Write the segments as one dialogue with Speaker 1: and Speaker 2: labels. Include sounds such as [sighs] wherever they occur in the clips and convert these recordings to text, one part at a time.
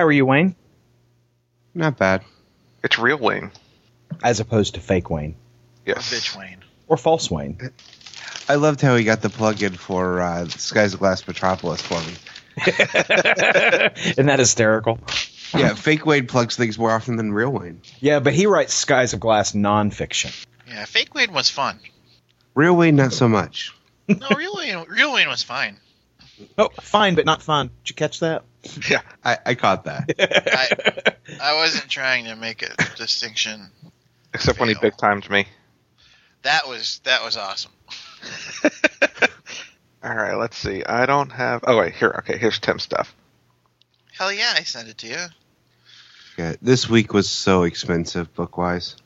Speaker 1: How are you, Wayne?
Speaker 2: Not bad.
Speaker 3: It's real Wayne.
Speaker 1: As opposed to fake Wayne
Speaker 3: Yes.
Speaker 4: Bitch Wayne.
Speaker 1: or false Wayne.
Speaker 2: I loved how he got the plug-in for uh, Skies of Glass Metropolis for me. [laughs]
Speaker 1: Isn't that hysterical?
Speaker 2: Yeah, fake Wayne plugs things more often than real Wayne.
Speaker 1: Yeah, but he writes Skies of Glass nonfiction.
Speaker 4: Yeah, fake Wayne was fun.
Speaker 2: Real Wayne, not so much.
Speaker 4: No, real Wayne, real Wayne was fine.
Speaker 1: Oh, fine, but not fun. Did you catch that? [laughs]
Speaker 3: Yeah.
Speaker 2: I, I caught that.
Speaker 4: I, [laughs] I wasn't trying to make a distinction.
Speaker 3: Except when he big timed me.
Speaker 4: That was that was awesome. [laughs]
Speaker 3: All right, let's see. I don't have. Oh wait, here. Okay, here's Tim's stuff.
Speaker 4: Hell yeah, I sent it to you.
Speaker 2: Yeah, this week was so expensive book-wise.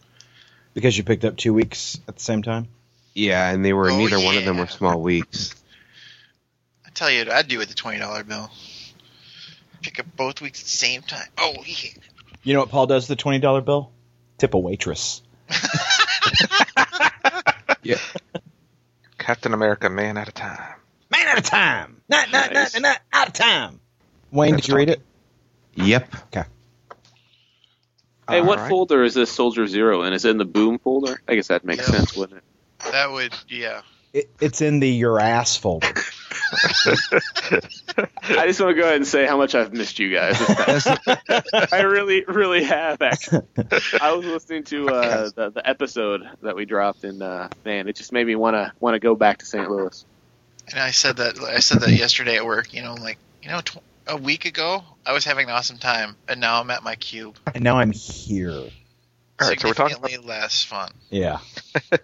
Speaker 1: Because you picked up two weeks at the same time?
Speaker 2: Yeah, and they were
Speaker 4: Oh,
Speaker 2: neither one of them were small weeks.
Speaker 4: I tell you, I'd do with the twenty dollar bill. Pick up both weeks at the same time. Oh yeah.
Speaker 1: You know what Paul does with the $20 bill? Tip a waitress. [laughs]
Speaker 2: Yeah,
Speaker 3: Captain America, man at a time.
Speaker 1: Man at a time! Not, not,
Speaker 5: Nice.
Speaker 1: not, not, out of time! Wayne, did you read it?
Speaker 2: yep. Okay.
Speaker 5: Hey,
Speaker 3: All
Speaker 5: what
Speaker 3: right.
Speaker 5: folder is this Soldier Zero in? Is it in the Boom folder? I guess that makes make
Speaker 4: Yeah.
Speaker 5: sense, wouldn't it?
Speaker 4: That would yeah.
Speaker 1: It? It's in the your ass folder. [laughs]
Speaker 5: I just want to go ahead and say how much I've missed you guys. [laughs] I really, really have. Actually. I was listening to uh, the, the episode that we dropped, and uh, man, it just made me want to want to go back to St. Louis.
Speaker 4: And I said that I said that yesterday at work. You know, like you know, tw- a week ago I was having an awesome time, and now I'm at my cube.
Speaker 1: and now I'm here.
Speaker 3: All right, so we're talking
Speaker 4: Significantly less fun.
Speaker 1: Yeah. [laughs]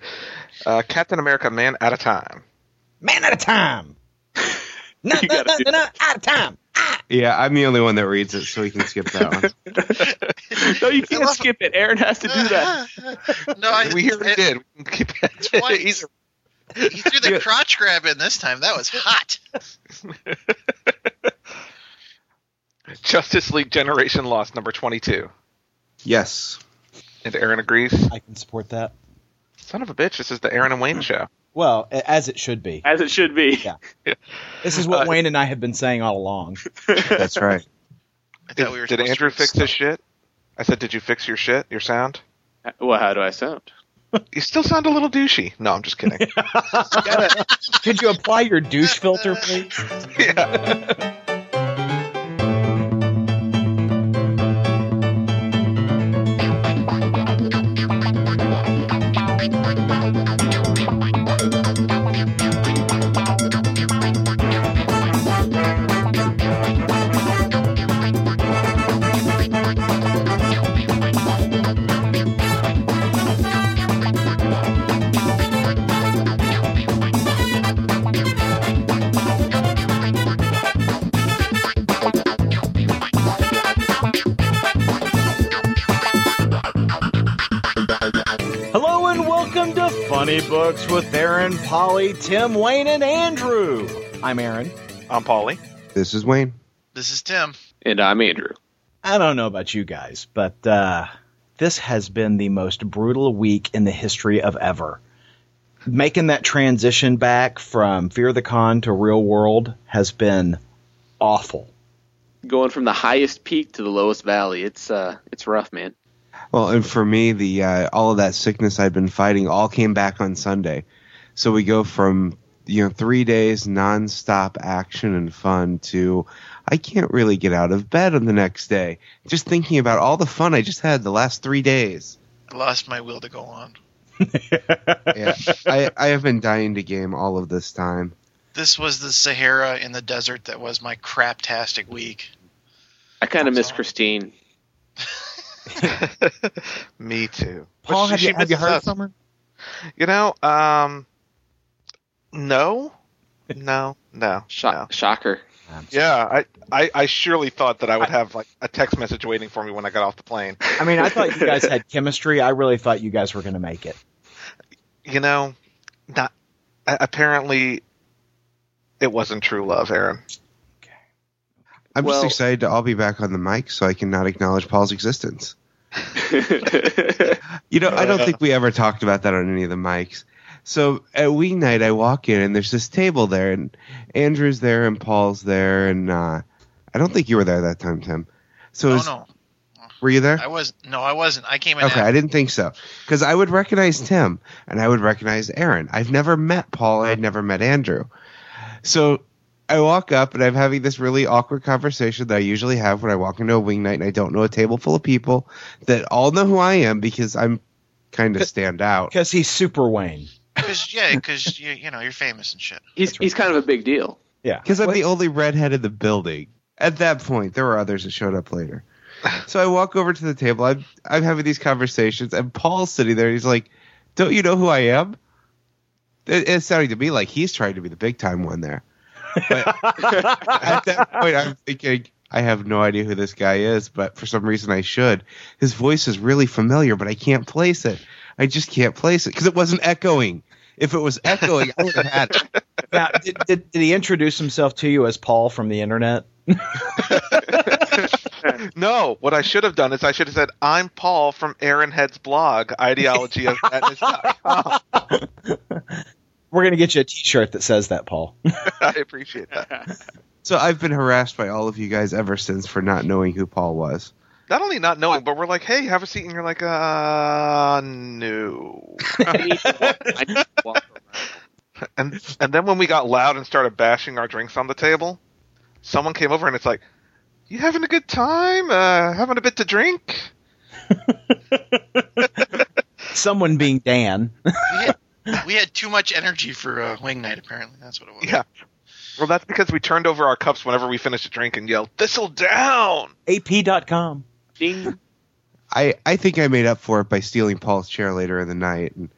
Speaker 3: Uh, Captain America, man at a time.
Speaker 1: Man at a time! Not,
Speaker 5: You
Speaker 1: not,
Speaker 5: gotta
Speaker 1: not,
Speaker 5: do-
Speaker 1: not, out of time!
Speaker 2: Yeah, I'm the only one that reads it, so we can skip that one. [laughs]
Speaker 5: no, you can't skip it. Aaron has to do that. [laughs]
Speaker 4: no, I,
Speaker 3: we already
Speaker 4: it-
Speaker 3: did. We can keep it.
Speaker 4: Twice.
Speaker 3: Either-
Speaker 4: He threw the
Speaker 2: Yeah.
Speaker 4: crotch grab in this time. That was hot.
Speaker 3: Justice League Generation Lost, number 22.
Speaker 2: Yes.
Speaker 3: And Aaron agrees.
Speaker 1: I can support that.
Speaker 3: Son of a bitch, this is the Aaron and Wayne show.
Speaker 1: Well, as it should be.
Speaker 5: As it should be. [laughs]
Speaker 1: Yeah. This is what
Speaker 3: Uh,
Speaker 1: Wayne and I have been saying all along. [laughs]
Speaker 2: That's right.
Speaker 4: I
Speaker 3: Did,
Speaker 4: thought we were
Speaker 3: did Andrew
Speaker 4: to
Speaker 3: fix his shit? I said, did you fix your shit, your sound?
Speaker 5: Well, how do I sound? [laughs]
Speaker 3: You still sound a little douchey. No, I'm just kidding.
Speaker 1: Could you apply your douche filter, please?
Speaker 3: yeah.
Speaker 1: Funny with Aaron, Polly, Tim, Wayne, and Andrew. I'm Aaron.
Speaker 3: I'm Polly.
Speaker 2: This is Wayne.
Speaker 4: This is Tim.
Speaker 5: And I'm Andrew.
Speaker 1: I don't know about you guys, but uh, this has been the most brutal week in the history of ever. Making that transition back from Fear the Con to Real World has been awful.
Speaker 5: Going from the highest peak to the lowest valley. It's uh, it's rough, man.
Speaker 2: Well, and for me, the uh, all of that sickness I'd been fighting all came back on Sunday. So we go from you know three days nonstop action and fun to I can't really get out of bed on the next day. Just thinking about all the fun I just had the last three days.
Speaker 4: I lost my will to go on. [laughs]
Speaker 2: Yeah, I, I have been dying to game all of this time.
Speaker 4: This was the Sahara in the desert that was my craptastic week.
Speaker 5: I kind of miss
Speaker 4: all.
Speaker 5: Christine. [laughs] [laughs]
Speaker 3: Me too.
Speaker 1: Paul,
Speaker 3: But
Speaker 1: have
Speaker 3: she
Speaker 1: you, have you heard
Speaker 3: us.
Speaker 1: from her?
Speaker 3: You know, um, no, [laughs] no, no,
Speaker 5: Sho-
Speaker 3: no.
Speaker 5: Shocker.
Speaker 3: Yeah, I, I, I surely thought that I would have like a text message waiting for me when I got off the plane.
Speaker 1: I mean, I thought you guys [laughs] had chemistry. I really thought you guys were going to make it.
Speaker 3: You know, not apparently it wasn't true love, Aaron.
Speaker 2: I'm
Speaker 5: Well-
Speaker 2: just excited to all be back on the mic so I can not acknowledge Paul's existence. [laughs] You know, I don't think we ever talked about that on any of the mics. So at weeknight, I walk in and there's this table there, and Andrew's there and Paul's there, and uh, I don't think you were there that time, Tim. So
Speaker 4: Oh
Speaker 2: was-
Speaker 4: no,
Speaker 2: were you there?
Speaker 4: I was no, I wasn't. I came in.
Speaker 2: Okay, I didn't think so. Because I would recognize Tim and I would recognize Aaron. I've never met Paul. I'd never met Andrew. So I walk up and I'm having this really awkward conversation that I usually have when I walk into a wing night and I don't know a table full of people that all know who I am because I'm kind of stand out.
Speaker 1: Because he's Super Wayne.
Speaker 4: Cause yeah, because you you know you're famous and shit.
Speaker 5: He's he's kind of a big deal.
Speaker 1: Yeah.
Speaker 2: Because I'm
Speaker 1: What-
Speaker 2: the only redhead in the building. At that point, there were others that showed up later. So I walk over to the table. I'm I'm having these conversations, and Paul's sitting there. He's like, "Don't you know who I am?" It, it's sounding to me like he's trying to be the big time one there. But [laughs] at that point, I'm thinking, I have no idea who this guy is, but for some reason I should. His voice is really familiar, but I can't place it. I just can't place it because it wasn't echoing. If it was echoing, I would have had it. [laughs]
Speaker 1: Now, did, did, did he introduce himself to you as Paul from the internet? [laughs]
Speaker 3: No, what I should have done is I should have said, "I'm Paul from Aaron Head's blog, Ideology of Madness.com."
Speaker 1: We're going to get you a T-shirt that says that, Paul. [laughs]
Speaker 3: I appreciate that. [laughs]
Speaker 2: So I've been harassed by all of you guys ever since for not knowing who Paul was.
Speaker 3: Not only not knowing, but we're like, "Hey, have a seat," and you're like, "Uh, no."
Speaker 5: I need to walk, I need to walk around.
Speaker 3: And and then when we got loud and started bashing our drinks on the table, someone came over and it's like, "You having a good time? Uh, having a bit to drink?" [laughs]
Speaker 1: Someone being Dan.
Speaker 4: We had, we had too much energy for uh, wing night. Apparently, that's what it was.
Speaker 3: Yeah. Well, that's because we turned over our cups whenever we finished a drink and yelled, "Thistle down!"
Speaker 1: AP.com.
Speaker 5: Ding.
Speaker 2: I, I think I made up for it by stealing Paul's chair later in the night and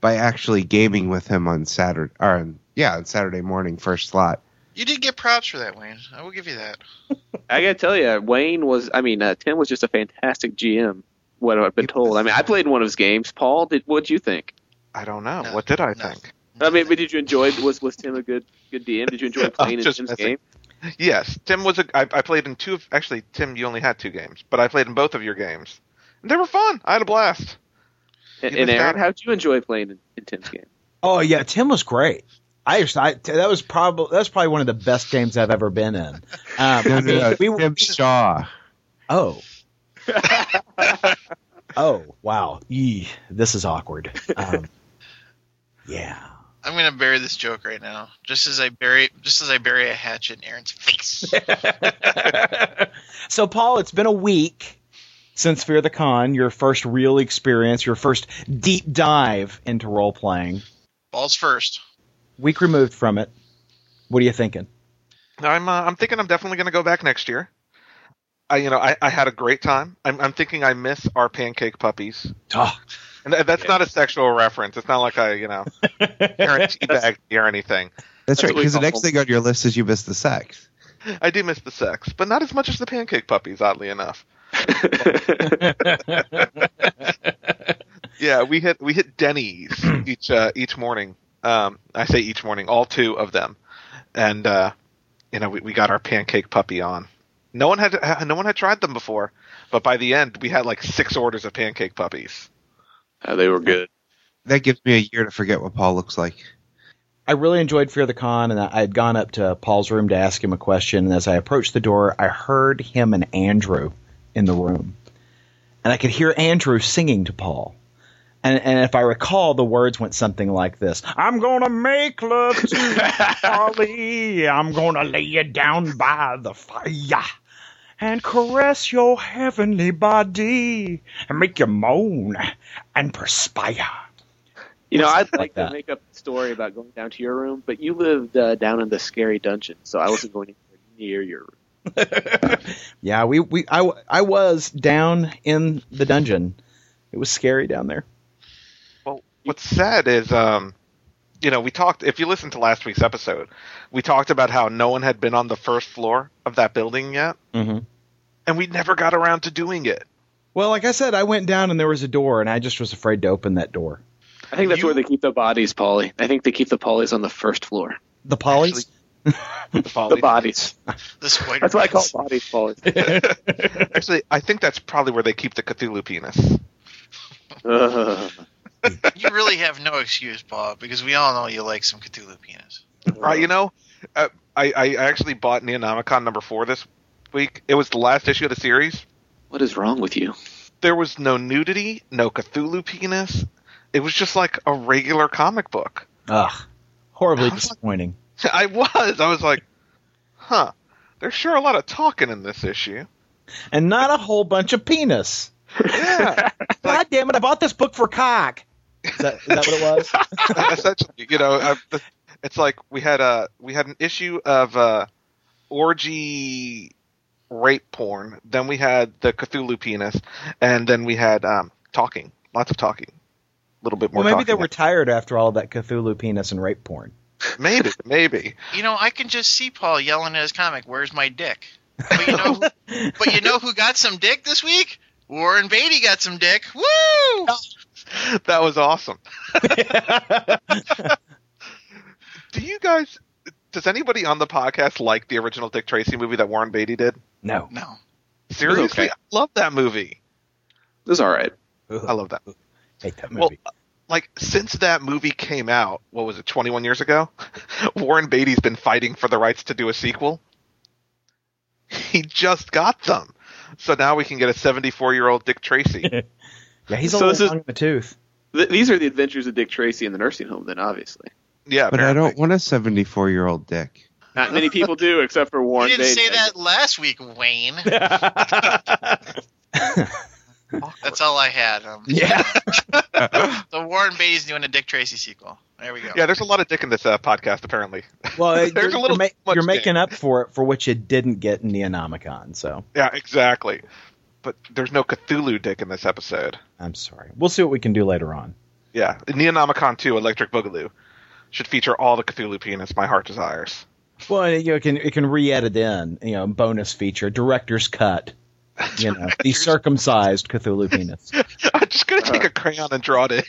Speaker 2: by actually gaming with him on Saturday or on, yeah, on Saturday morning first slot.
Speaker 4: You did get props for that, Wayne. I will give you that. [laughs]
Speaker 5: I gotta tell you, Wayne was. I mean, uh, Tim was just a fantastic GM. What I've been told. I mean, I played in one of his games. Paul, did what'd you think?
Speaker 3: I don't know.
Speaker 4: No,
Speaker 3: what did I
Speaker 4: no.
Speaker 3: think?
Speaker 5: I mean, but did you enjoy? Was was Tim a good good DM? Did you enjoy [laughs] playing in
Speaker 3: Just
Speaker 5: Tim's
Speaker 3: messing.
Speaker 5: game?
Speaker 3: Yes, Tim was a. I, I played in two. Of, actually, Tim, you only had two games, but I played in both of your games. And they were fun. I had a blast.
Speaker 5: And, and Aaron, how did you enjoy playing in, in Tim's game?
Speaker 1: Oh yeah, Tim was great. I, used I that was probably that was probably one of the best games I've ever been in. Um,
Speaker 2: No,
Speaker 1: I
Speaker 2: no,
Speaker 1: mean,
Speaker 2: no,
Speaker 1: we were,
Speaker 2: Tim Shaw.
Speaker 1: oh. [laughs] oh wow, Yee, this is awkward. Um, yeah.
Speaker 4: I'm gonna bury this joke right now, just as I bury just as I bury a hatchet in Aaron's face. [laughs]
Speaker 1: so Paul, it's been a week since Fear the Con, your first real experience, your first deep dive into role playing.
Speaker 4: Balls first.
Speaker 1: Week removed from it. What are you thinking?
Speaker 3: I'm. Uh, I'm thinking I'm definitely going to go back next year. I, you know, I, I had a great time. I'm, I'm thinking I miss our pancake puppies,
Speaker 1: Oh,
Speaker 3: and th- that's not a sexual reference. It's not like I, you know, [laughs] Aaron teabagged me or anything.
Speaker 2: That's,
Speaker 5: That's
Speaker 2: right, because the next thing on your list is you miss the sex.
Speaker 3: I do miss the sex, but not as much as the pancake puppies. Oddly enough. [laughs] Yeah, we hit we hit Denny's [clears throat] each uh, each morning. Um, I say each morning, all two of them, and uh, you know we, we got our pancake puppy on. No one had [laughs] no one had tried them before, but by the end we had like six orders of pancake puppies.
Speaker 5: Uh, they were good.
Speaker 2: That gives me a year to forget what Paul looks like.
Speaker 1: I really enjoyed Fear the Con, and I had gone up to Paul's room to ask him a question. And as I approached the door, I heard him and Andrew in the room, and I could hear Andrew singing to Paul. And, and if I recall, the words went something like this: "I'm gonna make love to [laughs] you, Polly. I'm gonna lay you down by the fire." And caress your heavenly body and make you moan and perspire.
Speaker 5: You know, I'd
Speaker 1: like
Speaker 5: like
Speaker 1: that.
Speaker 5: to make up a story about going down to your room, but you lived uh, down in the scary dungeon, so I wasn't going near your room. [laughs]
Speaker 1: Yeah, we, we I, I was down in the dungeon. It was scary down there.
Speaker 3: Well, what's sad is, um, you know, we talked. If you listen to last week's episode, we talked about how no one had been on the first floor of that building yet,
Speaker 1: Mm-hmm.
Speaker 3: and we never got around to doing it.
Speaker 1: Well, like I said, I went down and there was a door, and I just was afraid to open that door.
Speaker 5: I think that's
Speaker 3: You-
Speaker 5: where they keep the bodies, Polly. I think they keep the Pollys on the first floor.
Speaker 1: The polys.
Speaker 3: The [laughs]
Speaker 5: The bodies.
Speaker 4: The.
Speaker 5: That's what I call bodies, Polly. [laughs]
Speaker 3: Actually, I think that's probably where they keep the Cthulhu penis.
Speaker 5: Ugh. [laughs]
Speaker 4: You really have no excuse, Bob, because we all know you like some Cthulhu penis.
Speaker 3: Right, you know, uh, I, I I actually bought Neonomicon number four this week. It was the last issue of the series.
Speaker 5: What is wrong with you?
Speaker 3: There was no nudity, no Cthulhu penis. It was just like a regular comic book.
Speaker 1: Ugh, horribly
Speaker 3: I was like-
Speaker 1: disappointing. [laughs]
Speaker 3: I was. I was like, huh. There's sure a lot of talking in this issue.
Speaker 1: And not a whole bunch of penis. [laughs]
Speaker 3: Yeah.
Speaker 1: God damn it! I bought this book for cock. Is that, is that what it was? [laughs]
Speaker 3: Essentially, you know, uh, it's like we had a we had an issue of uh, orgy rape porn. Then we had the Cthulhu penis, and then we had um, talking. Lots of talking. A little bit more.
Speaker 1: well, maybe they were tired after all that Cthulhu penis and rape porn.
Speaker 3: Maybe, [laughs] maybe.
Speaker 4: You know, I can just see Paul yelling at his comic, "Where's my dick?" But you know, [laughs] but you know who got some dick this week? Warren Beatty got some dick. Woo!
Speaker 3: That was awesome. [laughs] Do you guys? Does anybody on the podcast like the original Dick Tracy movie that Warren Beatty did?
Speaker 1: No.
Speaker 4: No.
Speaker 3: Seriously,
Speaker 5: okay.
Speaker 3: I love that movie.
Speaker 5: This is all right.
Speaker 3: I love that movie.
Speaker 1: hate that movie.
Speaker 3: Well,
Speaker 1: movie.
Speaker 3: like since that movie came out, what was it, 21 years ago? [laughs] Warren Beatty's been fighting for the rights to do a sequel. He just got them. So now we can get a 74 year old Dick Tracy. [laughs]
Speaker 1: yeah, he's a
Speaker 5: so
Speaker 1: little
Speaker 5: this is-
Speaker 1: long in the tooth.
Speaker 5: Th- these are the adventures of Dick Tracy in the nursing home, then, obviously.
Speaker 3: Yeah,
Speaker 2: But I don't want a 74 year old dick.
Speaker 5: Not many people do, except for Warren
Speaker 4: You didn't
Speaker 5: Beatty.
Speaker 4: say that last week, Wayne. [laughs] [laughs] That's all I had. Um, [laughs]
Speaker 1: yeah.
Speaker 4: So Warren Beatty's doing a Dick Tracy sequel. There we go.
Speaker 3: Yeah, there's a lot of dick in this uh, podcast, apparently.
Speaker 1: Well,
Speaker 3: There's
Speaker 1: you're,
Speaker 3: a little
Speaker 1: you're, ma- you're making up for it for what you didn't get in Neonomicon. So
Speaker 3: Yeah, exactly. But there's no Cthulhu dick in this episode.
Speaker 1: I'm sorry. We'll see what we can do later on.
Speaker 3: Yeah, Neonomicon 2, Electric Boogaloo, should feature all the Cthulhu penis my heart desires.
Speaker 1: Well, you know, it can it can re-edit in, you know, bonus feature, director's cut. [laughs] You know, the circumcised Cthulhu penis. [laughs]
Speaker 3: I'm just gonna take a crayon and draw it in.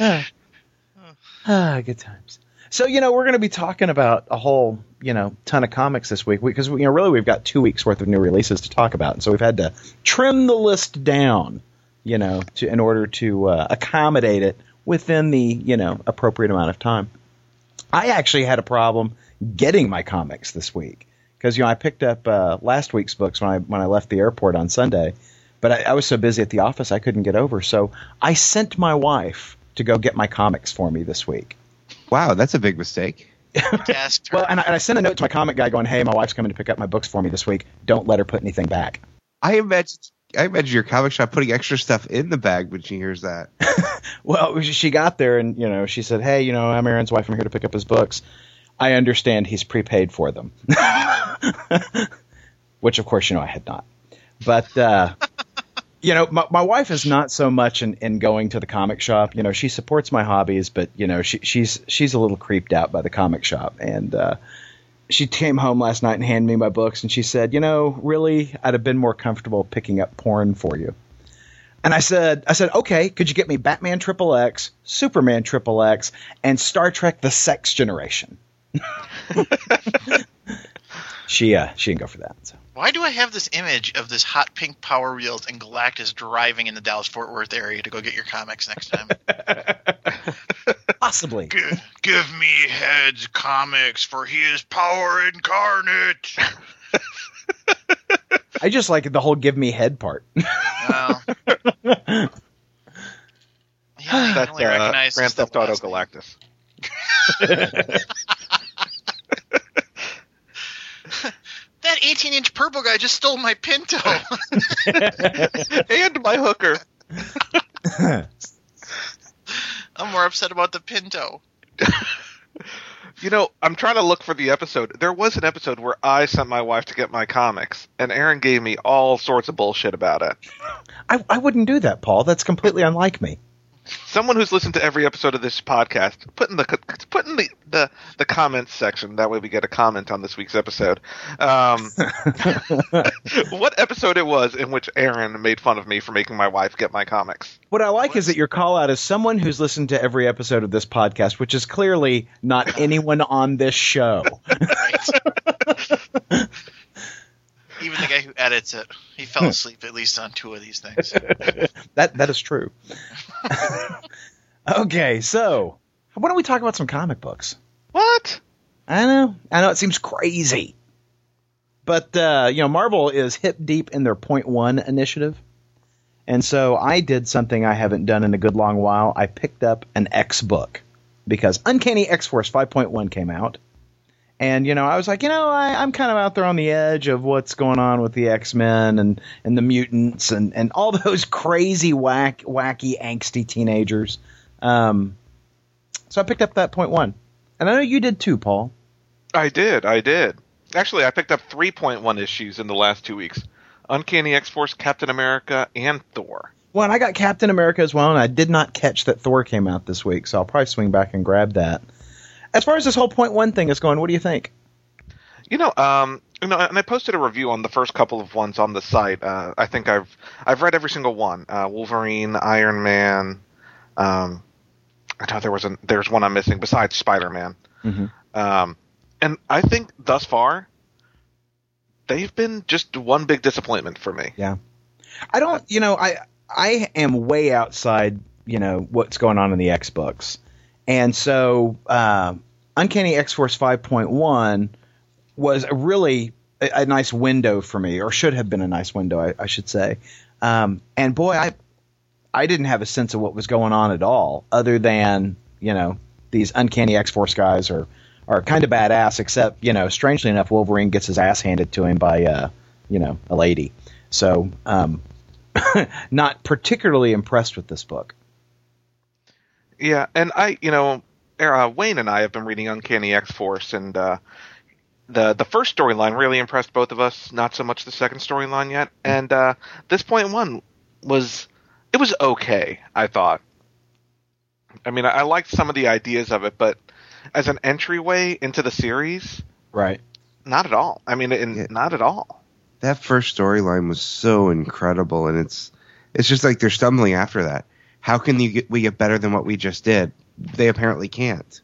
Speaker 3: [laughs]
Speaker 1: ah, good times. So you know, we're going to be talking about a whole you know ton of comics this week because you know really we've got two weeks worth of new releases to talk about, and so we've had to trim the list down, you know, to in order to uh, accommodate it within the you know appropriate amount of time. I actually had a problem getting my comics this week because you know I picked up uh, last week's books when I when I left the airport on Sunday, but I, I was so busy at the office I couldn't get over. So I sent my wife to go get my comics for me this week.
Speaker 2: Wow, that's a big mistake.
Speaker 1: Well, and I, and I sent a note to my comic guy going, "Hey, my wife's coming to pick up my books for me this week. Don't let her put anything back."
Speaker 2: I imagine I imagine your comic shop putting extra stuff in the bag when she hears that. [laughs]
Speaker 1: Well, she got there and you know she said, "Hey, you know, I'm Aaron's wife. I'm here to pick up his books. I understand he's prepaid for them." [laughs] Which, of course, you know I had not. But uh, [laughs] you know, my, my wife is not so much in, in going to the comic shop. You know, she supports my hobbies, but you know, she, she's she's a little creeped out by the comic shop. And uh, she came home last night and handed me my books, and she said, "You know, really, I'd have been more comfortable picking up porn for you." And I said, I said, okay, could you get me Batman Triple X, Superman Triple X, and Star Trek: The Sex Generation? [laughs] she uh, she didn't go for that. So.
Speaker 4: Why do I have this image of this hot pink Power Wheels and Galactus driving in the Dallas Fort Worth area to go get your comics next time? [laughs]
Speaker 1: Possibly.
Speaker 4: give, give me Heads comics for he is power incarnate. [laughs]
Speaker 1: I just like the whole "give me head" part. [laughs]
Speaker 4: Well, yeah, I can
Speaker 3: That's
Speaker 4: only
Speaker 3: uh,
Speaker 4: recognize
Speaker 3: Grand Theft Auto. Galactus. [laughs]
Speaker 4: That 18 inch purple guy just stole my Pinto. Oh. [laughs]
Speaker 3: and my hooker. [laughs]
Speaker 4: I'm more upset about the Pinto.
Speaker 3: You know, I'm trying to look for the episode. There was an episode where I sent my wife to get my comics, and Aaron gave me all sorts of bullshit about it.
Speaker 1: I, I wouldn't do that, Paul. That's completely unlike me.
Speaker 3: Someone who's listened to every episode of this podcast, put in the put in the the, the comments section. That way, we get a comment on this week's episode. Um, [laughs] what episode it was in which Aaron made fun of me for making my wife get my comics?
Speaker 1: What I like is that your call out is someone who's listened to every episode of this podcast, which is clearly not anyone on this show. [laughs]
Speaker 4: Right? [laughs] Even the guy who edits it, he fell [laughs] asleep at least on two of these things. [laughs]
Speaker 1: That that is true. [laughs] okay, so why don't we talk about some comic books?
Speaker 3: What?
Speaker 1: I know. I know it seems crazy. But, uh, you know, Marvel is hip deep in their point one initiative. And so I did something I haven't done in a good long while. I picked up an X book because Uncanny X Force 5.1 came out. And, you know, I was like, you know, I, I'm kind of out there on the edge of what's going on with the X Men and, and the mutants and, and all [laughs] those crazy, whack, wacky, angsty teenagers. Um, so I picked up that point one. And I know you did too, Paul.
Speaker 3: I did, I did. Actually, I picked up 3.1 issues in the last two weeks Uncanny X Force, Captain America, and Thor.
Speaker 1: Well, and I got Captain America as well, and I did not catch that Thor came out this week, so I'll probably swing back and grab that. As far as this whole point one thing is going, what do you think?
Speaker 3: You know, um, you know, and I posted a review on the first couple of ones on the site. Uh, I think I've I've read every single one: uh, Wolverine, Iron Man. Um, I know there was a there's one I'm missing besides Spider Man.
Speaker 1: Mm-hmm.
Speaker 3: Um, and I think thus far, they've been just one big disappointment for me.
Speaker 1: Yeah, I don't. You know, I I am way outside. You know what's going on in the X books, and so uh, Uncanny X Force five point one was a really a, a, nice window for me, or should have been a nice window, I, I should say. Um, and boy, I I didn't have a sense of what was going on at all, other than you know these Uncanny X Force guys are are kind of badass. Except you know, strangely enough, Wolverine gets his ass handed to him by uh, you know a lady. So um, [laughs] not particularly impressed with this book.
Speaker 3: Yeah, and I, you know, uh, Wayne and I have been reading Uncanny X Force, and uh, the the first storyline really impressed both of us. Not so much the second storyline yet. And uh, this point one was it was okay. I thought. I mean, I, I liked some of the ideas of it, but as an entryway into the series,
Speaker 1: right?
Speaker 3: Not at all. I mean, in,
Speaker 2: Yeah.
Speaker 3: not at all.
Speaker 2: That first storyline was so incredible, and it's it's just like they're stumbling after that. How can you get, we get better than what we just did? They apparently can't.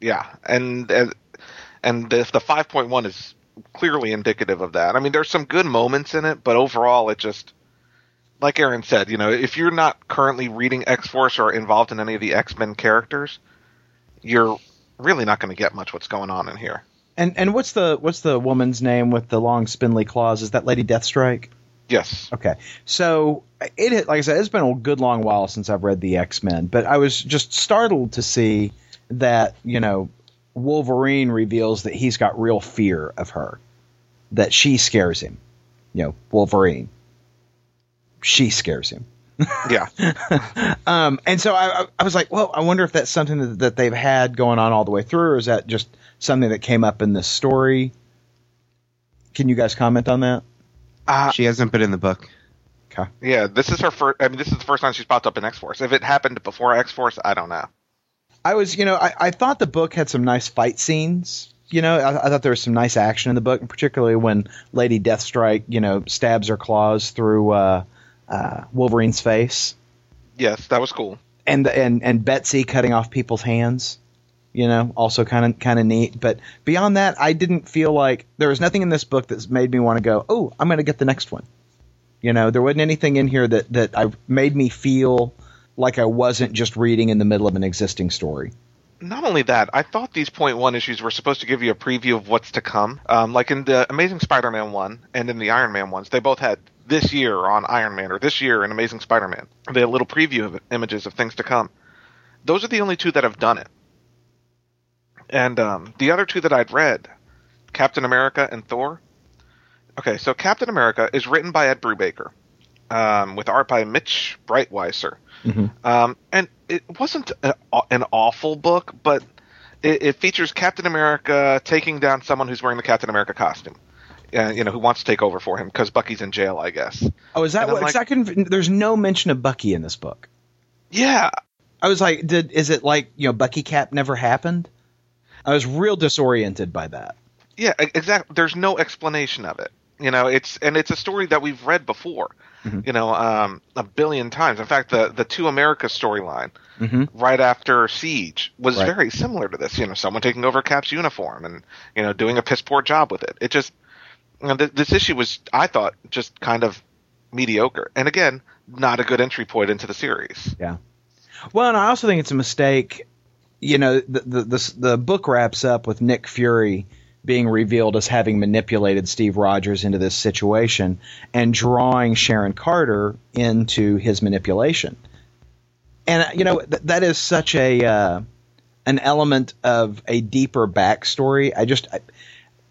Speaker 3: Yeah, and and, and the, the five point one is clearly indicative of that. I mean, there's some good moments in it, but overall, it just like Aaron said, you know, if you're not currently reading X Force or involved in any of the X Men characters, you're really not going to get much what's going on in here.
Speaker 1: And and what's the what's the woman's name with the long spindly claws? Is that Lady Deathstrike?
Speaker 3: Yes.
Speaker 1: Okay, so it like I said, it's been a good long while since I've read the X Men, but I was just startled to see that you know Wolverine reveals that he's got real fear of her, that she scares him. You know, Wolverine. She scares him.
Speaker 3: Yeah. [laughs]
Speaker 1: Um, and so I, I- I was like, well, I wonder if that's something that, that they've had going on all the way through, or is that just something that came up in this story? Can you guys comment on that?
Speaker 3: Uh,
Speaker 2: She hasn't been in the book.
Speaker 1: Okay.
Speaker 3: yeah. This is her first. I mean, this is the first time she's popped up in X Force. If it happened before X Force, I don't know.
Speaker 1: I was, you know, I, I thought the book had some nice fight scenes. You know, I, I thought there was some nice action in the book, and particularly when Lady Deathstrike, you know, stabs her claws through uh, uh, Wolverine's face,
Speaker 3: Yes, that was cool.
Speaker 1: and and and Betsy cutting off people's hands. You know, also kind of kind of neat. But beyond that, I didn't feel like there was nothing in this book that's made me want to go, oh, I'm going to get the next one. You know, there wasn't anything in here that that I made me feel like I wasn't just reading in the middle of an existing story.
Speaker 3: not only that, I thought these point one issues were supposed to give you a preview of what's to come. Um, like in the Amazing Spider-Man one and in the Iron Man ones, they both had this year on Iron Man or this year in Amazing Spider-Man. They had little preview of images of things to come. Those are the only two that have done it. And um, the other two that I'd read, Captain America and Thor. Okay, so Captain America is written by Ed Brubaker, um, with art by Mitch Breitweiser. Um, and it wasn't a, an awful book, but it, it features Captain America taking down someone who's wearing the Captain America costume. Uh, you know, who wants to take over for him because Bucky's in jail, I guess.
Speaker 1: Oh, is that
Speaker 3: And
Speaker 1: what?
Speaker 3: like-
Speaker 1: couldn't- there's no mention of Bucky in this book.
Speaker 3: Yeah,
Speaker 1: I was like, did is it like you know Bucky Cap never happened? I was real disoriented by that.
Speaker 3: yeah, exactly. There's no explanation of it. You know, it's and it's a story that we've read before. You know, um, a billion times. In fact, the the Two America storyline
Speaker 1: Mhm.
Speaker 3: right after Siege was
Speaker 1: Right.
Speaker 3: very similar to this. You know, someone taking over Cap's uniform and you know doing a piss poor job with it. It just you know, th- this issue was, I thought, just kind of mediocre. And again, not a good entry point into the series.
Speaker 1: Yeah. Well, and I also think it's a mistake you know, the, the the the book wraps up with Nick Fury being revealed as having manipulated Steve Rogers into this situation and drawing Sharon Carter into his manipulation. And you know th- that is such a uh, an element of a deeper backstory. I just I,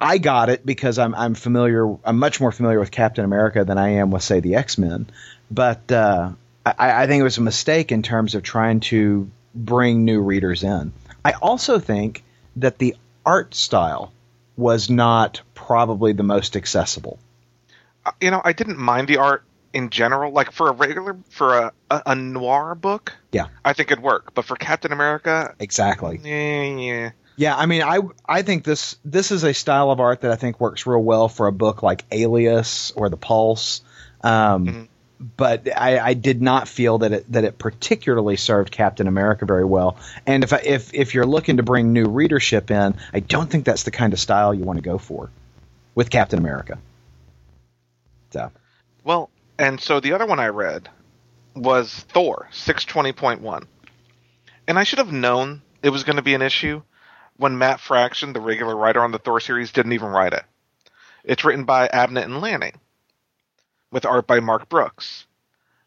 Speaker 1: I got it because I'm I'm familiar. I'm much more familiar with Captain America than I am with say the X Men. But uh, I, I think it was a mistake in terms of trying to bring new readers in. I also think that the art style was not probably the most accessible.
Speaker 3: Uh, You know, I didn't mind the art in general. Like for a regular, for a, a, a noir book,
Speaker 1: Yeah.
Speaker 3: I think it'd work. But for Captain America,
Speaker 1: Exactly.
Speaker 3: yeah, yeah.
Speaker 1: Yeah, I mean, I I think this this is a style of art that I think works real well for a book like Alias or The Pulse. Um,
Speaker 3: Mhm.
Speaker 1: But I, I did not feel that it that it particularly served Captain America very well. And if I, if if you're looking to bring new readership in, I don't think that's the kind of style you want to go for with Captain America. So
Speaker 3: Well, and so the other one I read was Thor 620.1. And I should have known it was going to be an issue when Matt Fraction, the regular writer on the Thor series, didn't even write it. It's written by Abnett and Lanning with art by Mark Brooks.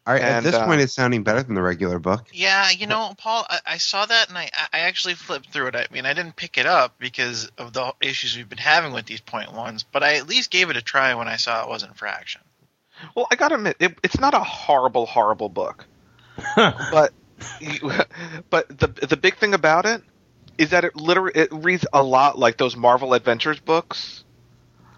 Speaker 2: All right, at this
Speaker 3: uh,
Speaker 2: point, it's sounding better than the regular book.
Speaker 4: Yeah, you know, Paul, I, I saw that and I, I actually flipped through it. I mean, I didn't pick it up because of the issues we've been having with these point ones, but I at least gave it a try when I saw it wasn't Fraction.
Speaker 3: Well, I gotta admit, it, it's not a horrible, horrible book, [laughs] but but the the big thing about it is that it literally it reads a lot like those Marvel Adventures books,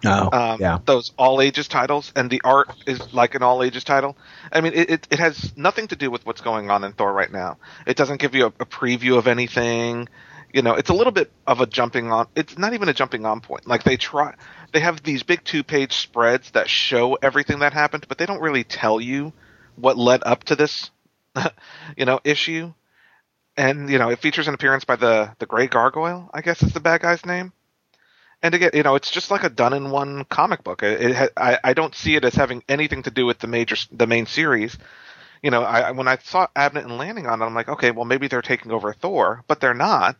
Speaker 1: oh
Speaker 3: um,
Speaker 1: yeah,
Speaker 3: those all ages titles, and the art is like an all ages title. I mean, it, it it has nothing to do with what's going on in Thor right now. It doesn't give you a, a preview of anything. You know, it's a little bit of a jumping on. It's not even a jumping on point. Like they try, they have these big two page spreads that show everything that happened, but they don't really tell you what led up to this, [laughs] you know, issue. And you know, it features an appearance by the the Gray Gargoyle, I guess is the bad guy's name. And again, you know, it's just like a done in one comic book. It, it ha- I, I don't see it as having anything to do with the major, the main series. You know, I, I- when I saw Abnett and Lanning on it, I'm like, okay, well maybe they're taking over Thor, but they're not.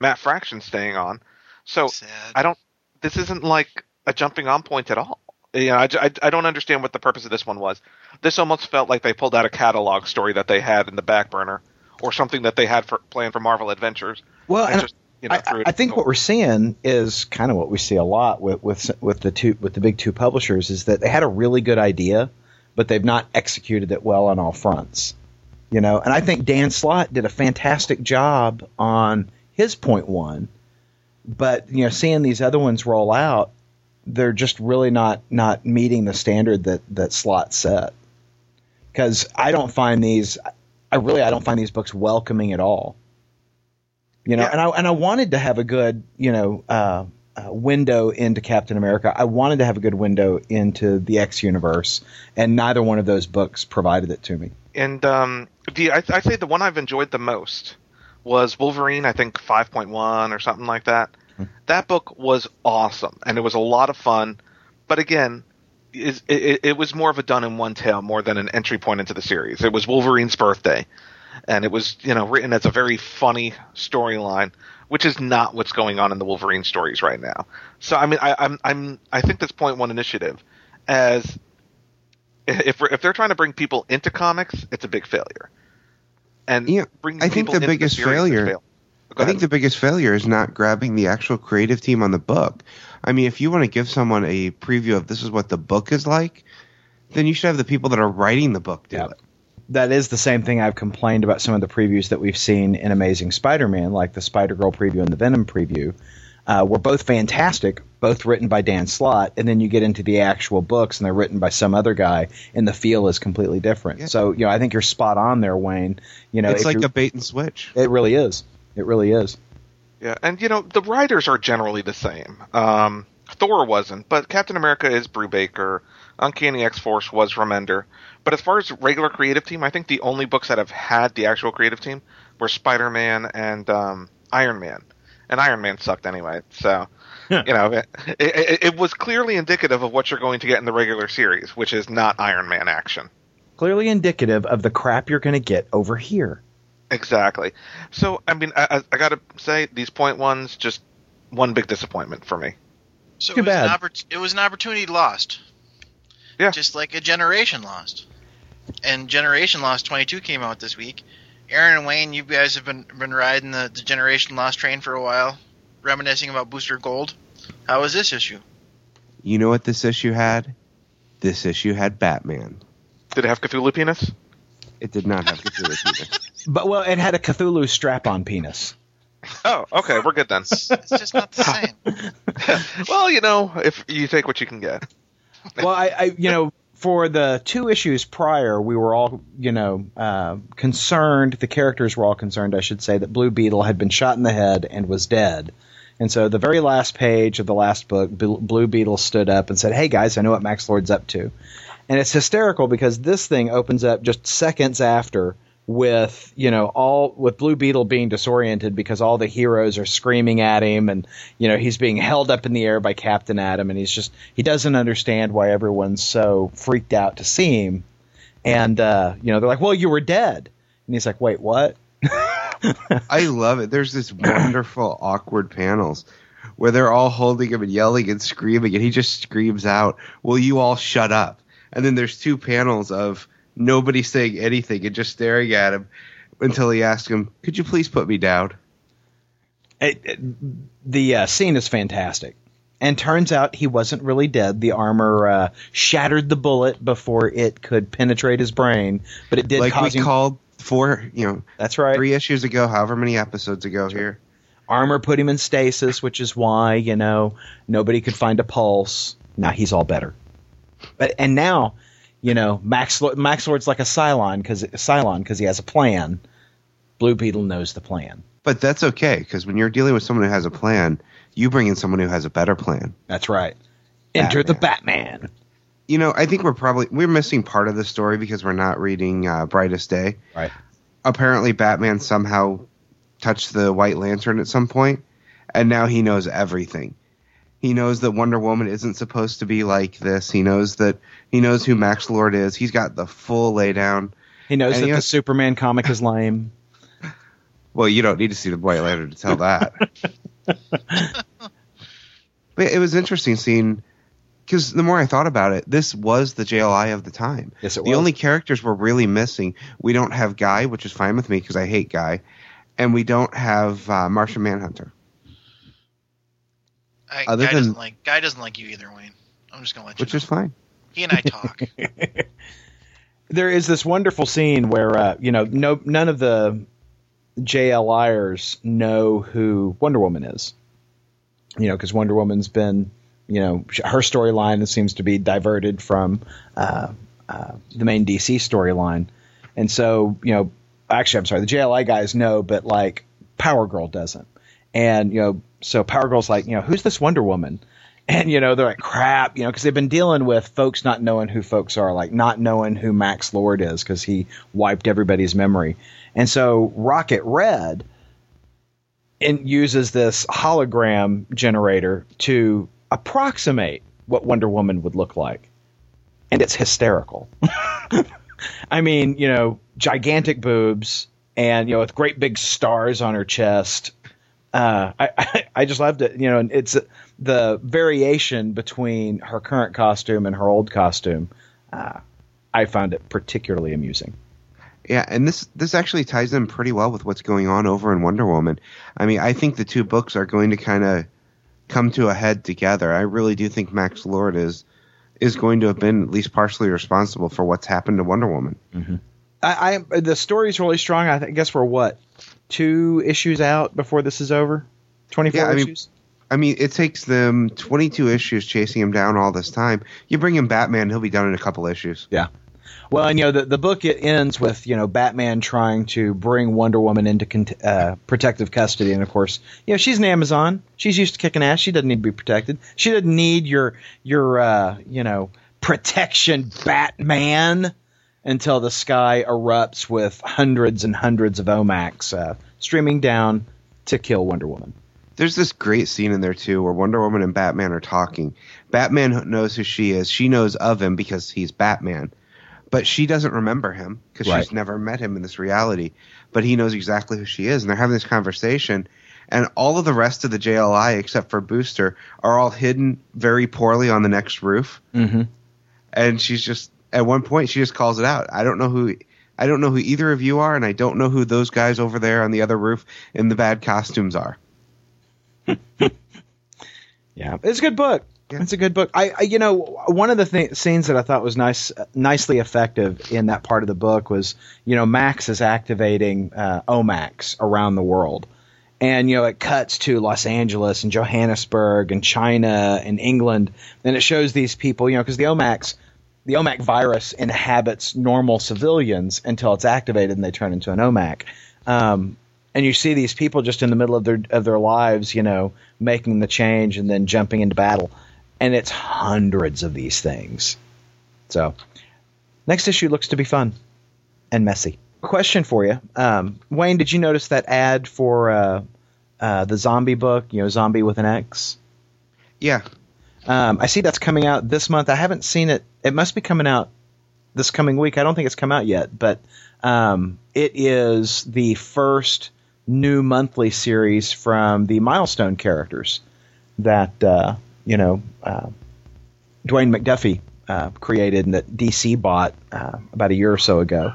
Speaker 3: Matt Fraction's staying on, so
Speaker 4: Sad.
Speaker 3: I don't. This isn't like a jumping on point at all. You know, I don't understand what the purpose of this one was. This almost felt like they pulled out a catalog story that they had in the back burner, or something that they had for planned for Marvel Adventures.
Speaker 1: well,
Speaker 3: and
Speaker 1: and
Speaker 3: just you know,
Speaker 1: I, I think what we're seeing is kind of what we see a lot with with with the two with the big two publishers is that they had a really good idea, but they've not executed it well on all fronts. You know, and I think Dan Slott did a fantastic job on his point one, but you know, seeing these other ones roll out, they're just really not not meeting the standard that that Slott set. Because I don't find these, I really I don't find these books welcoming at all. You know,
Speaker 3: Yeah.
Speaker 1: and I and I wanted to have a good you know uh, uh, window into Captain America. I wanted to have a good window into the X universe, and neither one of those books provided it to me.
Speaker 3: And um, the I, I say the one I've enjoyed the most was Wolverine. I think five point one or something like that. That book was awesome, and it was a lot of fun. But again, is it, it, it was more of a done in one tale more than an entry point into the series. It was Wolverine's birthday, and it was you know written as a very funny storyline, which is not what's going on in the Wolverine stories right now. So I mean, I, I'm I'm I think this point one initiative as if we're, if they're trying to bring people into comics, it's a big failure. And
Speaker 2: Yeah,
Speaker 3: bringing
Speaker 2: I think the biggest
Speaker 3: series is
Speaker 2: failure-
Speaker 3: fail. Go
Speaker 2: I think the biggest failure is not grabbing the actual creative team on the book. I mean, if you want to give someone a preview of this is what the book is like, then you should have the people that are writing the book do
Speaker 1: Yeah.
Speaker 2: it.
Speaker 1: That is the same thing I've complained about some of the previews that we've seen in Amazing Spider-Man, like the Spider-Girl preview and the Venom preview, uh, were both fantastic, both written by Dan Slott, and then you get into the actual books and they're written by some other guy, and the feel is completely different.
Speaker 2: Yeah.
Speaker 1: So, you know, I think you're spot on there, Wayne. You know,
Speaker 2: it's like a bait and switch.
Speaker 1: it really is. It really is.
Speaker 3: Yeah, and you know the writers are generally the same. Um, Thor wasn't, but Captain America is Brubaker. Uncanny X Force was Remender. But as far as regular creative team, I think the only books that have had the actual creative team were Spider Man and um, Iron Man. And Iron Man sucked anyway, so you know it, it, it was clearly indicative of what you're going to get in the regular series, which is not Iron Man action.
Speaker 1: Clearly indicative of the crap you're going to get over here.
Speaker 3: Exactly. So, I mean, I, I, I got to say, these point ones just one big disappointment for me.
Speaker 4: So
Speaker 1: Too
Speaker 4: it was,
Speaker 1: bad.
Speaker 4: An oppor- it was an opportunity lost.
Speaker 3: Yeah.
Speaker 4: Just like a generation lost. And Generation Lost 22 came out this week. Aaron and Wayne, you guys have been been riding the, the Generation Lost train for a while, reminiscing about Booster Gold. How was this issue?
Speaker 2: You know what this issue had? This issue had Batman.
Speaker 3: Did it have Cthulhu penis?
Speaker 2: It did not have Cthulhu [laughs] penis.
Speaker 1: But well, it had a Cthulhu strap-on penis.
Speaker 3: Oh, okay, we're good then.
Speaker 4: It's just not the [laughs] same.
Speaker 3: well, you know, if you take what you can get. [laughs]
Speaker 1: well, I, I, you know, for the two issues prior, we were all, you know, uh, concerned. The characters were all concerned, I should say, that Blue Beetle had been shot in the head and was dead. And so, the very last page of the last book, Blue Beetle stood up and said, "Hey guys, I know what Max Lord's up to," and it's hysterical because this thing opens up just seconds after with you know all with Blue Beetle being disoriented because all the heroes are screaming at him and you know he's being held up in the air by Captain Atom and he's just he doesn't understand why everyone's so freaked out to see him and uh, you know they're like well you were dead and he's like wait what [laughs]
Speaker 2: I love it. There's this wonderful awkward panels where they're all holding him and yelling and screaming, and he just screams out, "Will you all shut up?" And then there's two panels of nobody saying anything and just staring at him until he asked him, "Could you please put me down?"
Speaker 1: it, it- the uh, scene is fantastic. And turns out he wasn't really dead. The armor uh, shattered the bullet before it could penetrate his brain, but it did
Speaker 2: like
Speaker 1: cause
Speaker 2: we
Speaker 1: him.
Speaker 2: called four, you know,
Speaker 1: that's right.
Speaker 2: three issues ago, however many episodes ago here.
Speaker 1: armor put him in stasis, which is why you know nobody could find a pulse. Now he's all better. But and now, you know, Max Max Lord's like a Cylon because Cylon because he has a plan. Blue Beetle knows the plan.
Speaker 2: But that's okay because when you're dealing with someone who has a plan, you bring in someone who has a better plan.
Speaker 1: That's right. Enter the Batman.
Speaker 2: You know, I think we're probably we're missing part of the story because we're not reading uh, Brightest Day.
Speaker 1: Right.
Speaker 2: Apparently, Batman somehow touched the White Lantern at some point, and now he knows everything. He knows that Wonder Woman isn't supposed to be like this. He knows that he knows who Max Lord is. He's got the full laydown.
Speaker 1: He knows
Speaker 2: And
Speaker 1: that
Speaker 2: he
Speaker 1: the
Speaker 2: has-
Speaker 1: Superman comic is lame. [laughs]
Speaker 2: Well, you don't need to see the White Lantern to tell that. [laughs] but it was interesting seeing because the more I thought about it, this was the JLI of the time.
Speaker 1: Yes, it
Speaker 2: the
Speaker 1: was.
Speaker 2: only characters we're really missing, we don't have Guy, which is fine with me because I hate Guy, and we don't have uh, Martian Manhunter.
Speaker 4: I,
Speaker 2: Other
Speaker 4: guy
Speaker 2: than-
Speaker 4: doesn't like guy doesn't like you either, Wayne. I'm just gonna let you.
Speaker 2: Which
Speaker 4: know.
Speaker 2: is fine.
Speaker 4: He and I talk. [laughs]
Speaker 1: there is this wonderful scene where uh, you know no none of the JLIers know who Wonder Woman is. You know, because Wonder Woman's been you know her storyline seems to be diverted from uh, uh, the main DC storyline, and so you know actually I'm sorry the JLI guys know, but like Power Girl doesn't, and you know so Power Girl's like you know who's this Wonder Woman. And you know they're like crap, you know, because they've been dealing with folks not knowing who folks are, like not knowing who Max Lord is because he wiped everybody's memory. And so Rocket Red and uses this hologram generator to approximate what Wonder Woman would look like, and it's hysterical. [laughs] I mean, you know, gigantic boobs and you know with great big stars on her chest. Uh, [laughs] I, I just loved it. You know, and it's the variation between her current costume and her old costume. Uh, I found it particularly amusing.
Speaker 2: Yeah, and this this actually ties in pretty well with what's going on over in Wonder Woman. I mean, I think the two books are going to kind of come to a head together. I really do think Max Lord is is going to have been at least partially responsible for what's happened to Wonder Woman.
Speaker 1: I, I the story's really strong. I guess we're what two issues out before this is over. Twenty four
Speaker 2: Yeah, I mean-
Speaker 1: issues.
Speaker 2: I mean, it takes them 22 issues chasing him down all this time. You bring him Batman, he'll be done in a couple issues.
Speaker 1: Yeah. Well, and you know the the book it ends with you know Batman trying to bring Wonder Woman into con- uh, protective custody, and of course you know she's an Amazon. She's used to kicking ass. She doesn't need to be protected. She doesn't need your your uh, you know protection, Batman. Until the sky erupts with hundreds and hundreds of OMACs uh, streaming down to kill Wonder Woman.
Speaker 2: There's this great scene in there too where Wonder Woman and Batman are talking. Batman knows who she is. She knows of him because he's Batman. but she doesn't remember him because
Speaker 1: Right.
Speaker 2: she's never met him in this reality. But he knows exactly who she is, and they're having this conversation. And all of the rest of the JLI, except for Booster, are all hidden very poorly on the next roof.
Speaker 1: Mm-hmm.
Speaker 2: And she's just at one point she just calls it out. I don't know who. I don't know who either of you are, and I don't know who those guys over there on the other roof in the bad costumes are. [laughs]
Speaker 1: Yeah, it's a good book.
Speaker 2: Yeah.
Speaker 1: It's a good book. I, I you know, one of the th- scenes that I thought was nice, nicely effective in that part of the book was, you know, Max is activating uh, OMACs around the world, and you know, it cuts to Los Angeles and Johannesburg and China and England, and it shows these people, you know, because the OMACs, the OMAC virus inhabits normal civilians until it's activated and they turn into an OMAC. Um, and you see these people just in the middle of their of their lives, you know, making the change and then jumping into battle, and it's hundreds of these things. So, next issue looks to be fun and messy. Question for you, um, Wayne? Did you notice that ad for uh, uh, the Xombi book? You know, zombie with an X.
Speaker 2: Yeah,
Speaker 1: Um, I see that's coming out this month. I haven't seen it. It must be coming out this coming week. I don't think it's come out yet, but um, it is the first new monthly series from the Milestone characters that uh, you know uh, Dwayne McDuffie uh, created and that DC bought uh, about a year or so ago.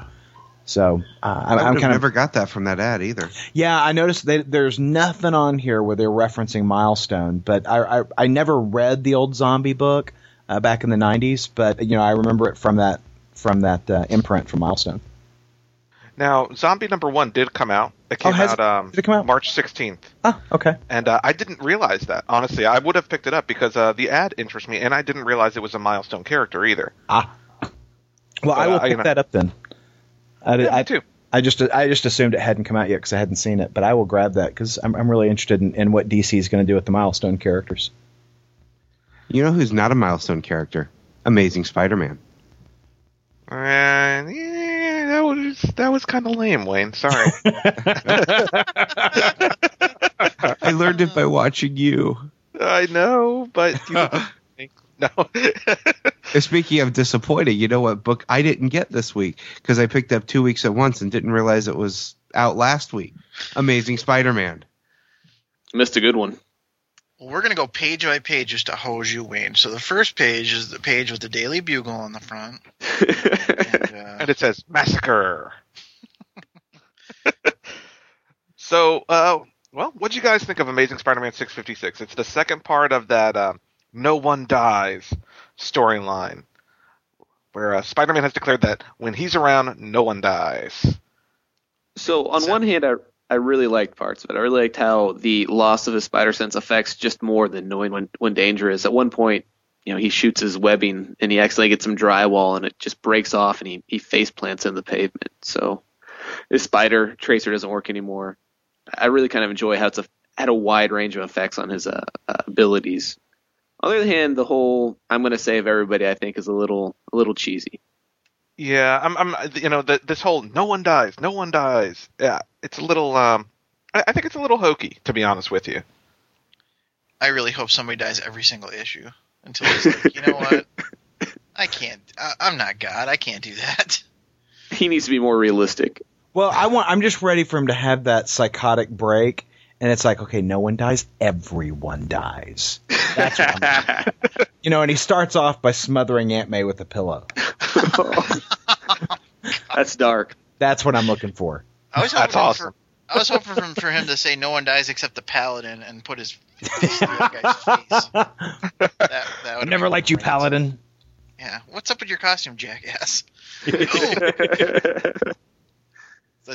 Speaker 1: So uh, I'm,
Speaker 2: I
Speaker 1: I'm
Speaker 2: would have
Speaker 1: kind of
Speaker 2: never got that from that ad either.
Speaker 1: yeah, I noticed that there's nothing on here where they're referencing Milestone, but I I, I never read the old Xombi book uh, back in the '90s, but you know I remember it from that from that uh, imprint from Milestone.
Speaker 3: Now, Xombi number one did come out. It came
Speaker 1: Oh, has
Speaker 3: out, um,
Speaker 1: Did it come out?
Speaker 3: March 16th.
Speaker 1: Ah, okay.
Speaker 3: And uh, I didn't realize that. Honestly, I would have picked it up because uh, the ad interests me, and I didn't realize it was a milestone character either.
Speaker 1: Ah, well, I will
Speaker 3: uh, you
Speaker 1: pick
Speaker 3: know.
Speaker 1: that up then. I, did,
Speaker 3: Yeah, me
Speaker 1: I,
Speaker 3: too.
Speaker 1: I just I just assumed it hadn't come out yet because I hadn't seen it, but I will grab that because I'm I'm really interested in, in what DC is going to do with the Milestone characters.
Speaker 2: You know who's not a milestone character? Amazing Spider-Man.
Speaker 3: And yeah, that was that was kind of lame, Wayne. Sorry. [laughs]
Speaker 2: I learned it by watching you.
Speaker 3: I know, but you don't [laughs] think- [laughs] no.
Speaker 2: Speaking of disappointing, you know what book I didn't get this week because I picked up two weeks at once and didn't realize it was out last week. Amazing Spider-Man.
Speaker 5: Missed a good one.
Speaker 4: Well, we're gonna go page by page just to hose you, Wayne. So the first page is the page with the Daily Bugle on the front, [laughs] and, uh,
Speaker 3: and it says massacre. [laughs] so, uh, well, what do you guys think of Amazing Spider-Man 656? It's the second part of that um, "No One Dies" storyline, where uh, Spider-Man has declared that when he's around, no one dies.
Speaker 5: So on
Speaker 4: So-
Speaker 5: one hand, I I really liked parts of it. I really liked how the loss of his spider sense affects just more than knowing when when danger is. At one point, you know, he shoots his webbing and he accidentally gets some drywall and it just breaks off and he he face plants in the pavement. So his spider tracer doesn't work anymore. I really kind of enjoy how it's a, had a wide range of effects on his uh, uh, abilities. On the other hand, the whole "I'm going to save everybody" I think is a little a little cheesy.
Speaker 3: Yeah, I'm, I'm, you know, the, this whole "no one dies, no one dies." Yeah, it's a little, um, I, I think it's a little hokey, to be honest with you.
Speaker 4: I really hope somebody dies every single issue until he's like, you know what? [laughs] I can't. I, I'm not God. I can't do that.
Speaker 5: He needs to be more realistic.
Speaker 1: Well, I want. I'm just ready for him to have that psychotic break, and it's like, okay, no one dies, everyone dies. That's what I'm. [laughs] you know, and he starts off by smothering Aunt May with a pillow. [laughs]
Speaker 5: That's dark.
Speaker 1: That's what I'm looking for.
Speaker 4: I was hoping
Speaker 3: That's awesome.
Speaker 4: For, I was hoping for, for him to say no one dies except the paladin and put his fist through that guy's face. [laughs] That, that
Speaker 1: I
Speaker 4: would
Speaker 1: never
Speaker 4: be
Speaker 1: liked you. Paladin.
Speaker 4: Yeah. What's up with your costume, jackass? the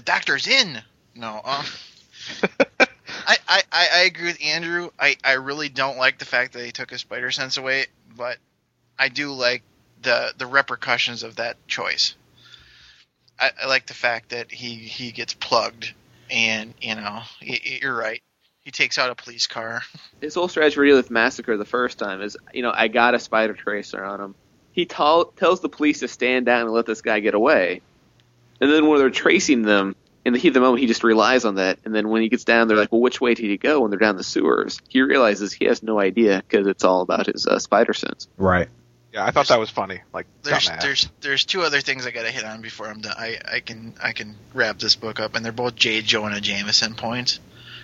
Speaker 4: doctor's in. No. Um, I, I, I agree with Andrew. I, I really don't like the fact that he took his spider sense away, but I do like the the repercussions of that choice. I, I like the fact that he, he gets plugged, and you know you're right. He takes out a police car.
Speaker 5: his whole strategy with Massacre the first time is, you know, I got a spider tracer on him. He tell, tells the police to stand down and let this guy get away. And then when they're tracing them, in the heat of the moment, he just relies on that. And then when he gets down, they're like, well, which way did he go? When they're down the sewers, he realizes he has no idea because it's all about his uh, spider sense.
Speaker 1: Right.
Speaker 3: Yeah, I thought that was funny. Like
Speaker 4: There's there's there's two other things I gotta hit on before I'm done. I, I can I can wrap this book up, and they're both J. Jonah Jameson points.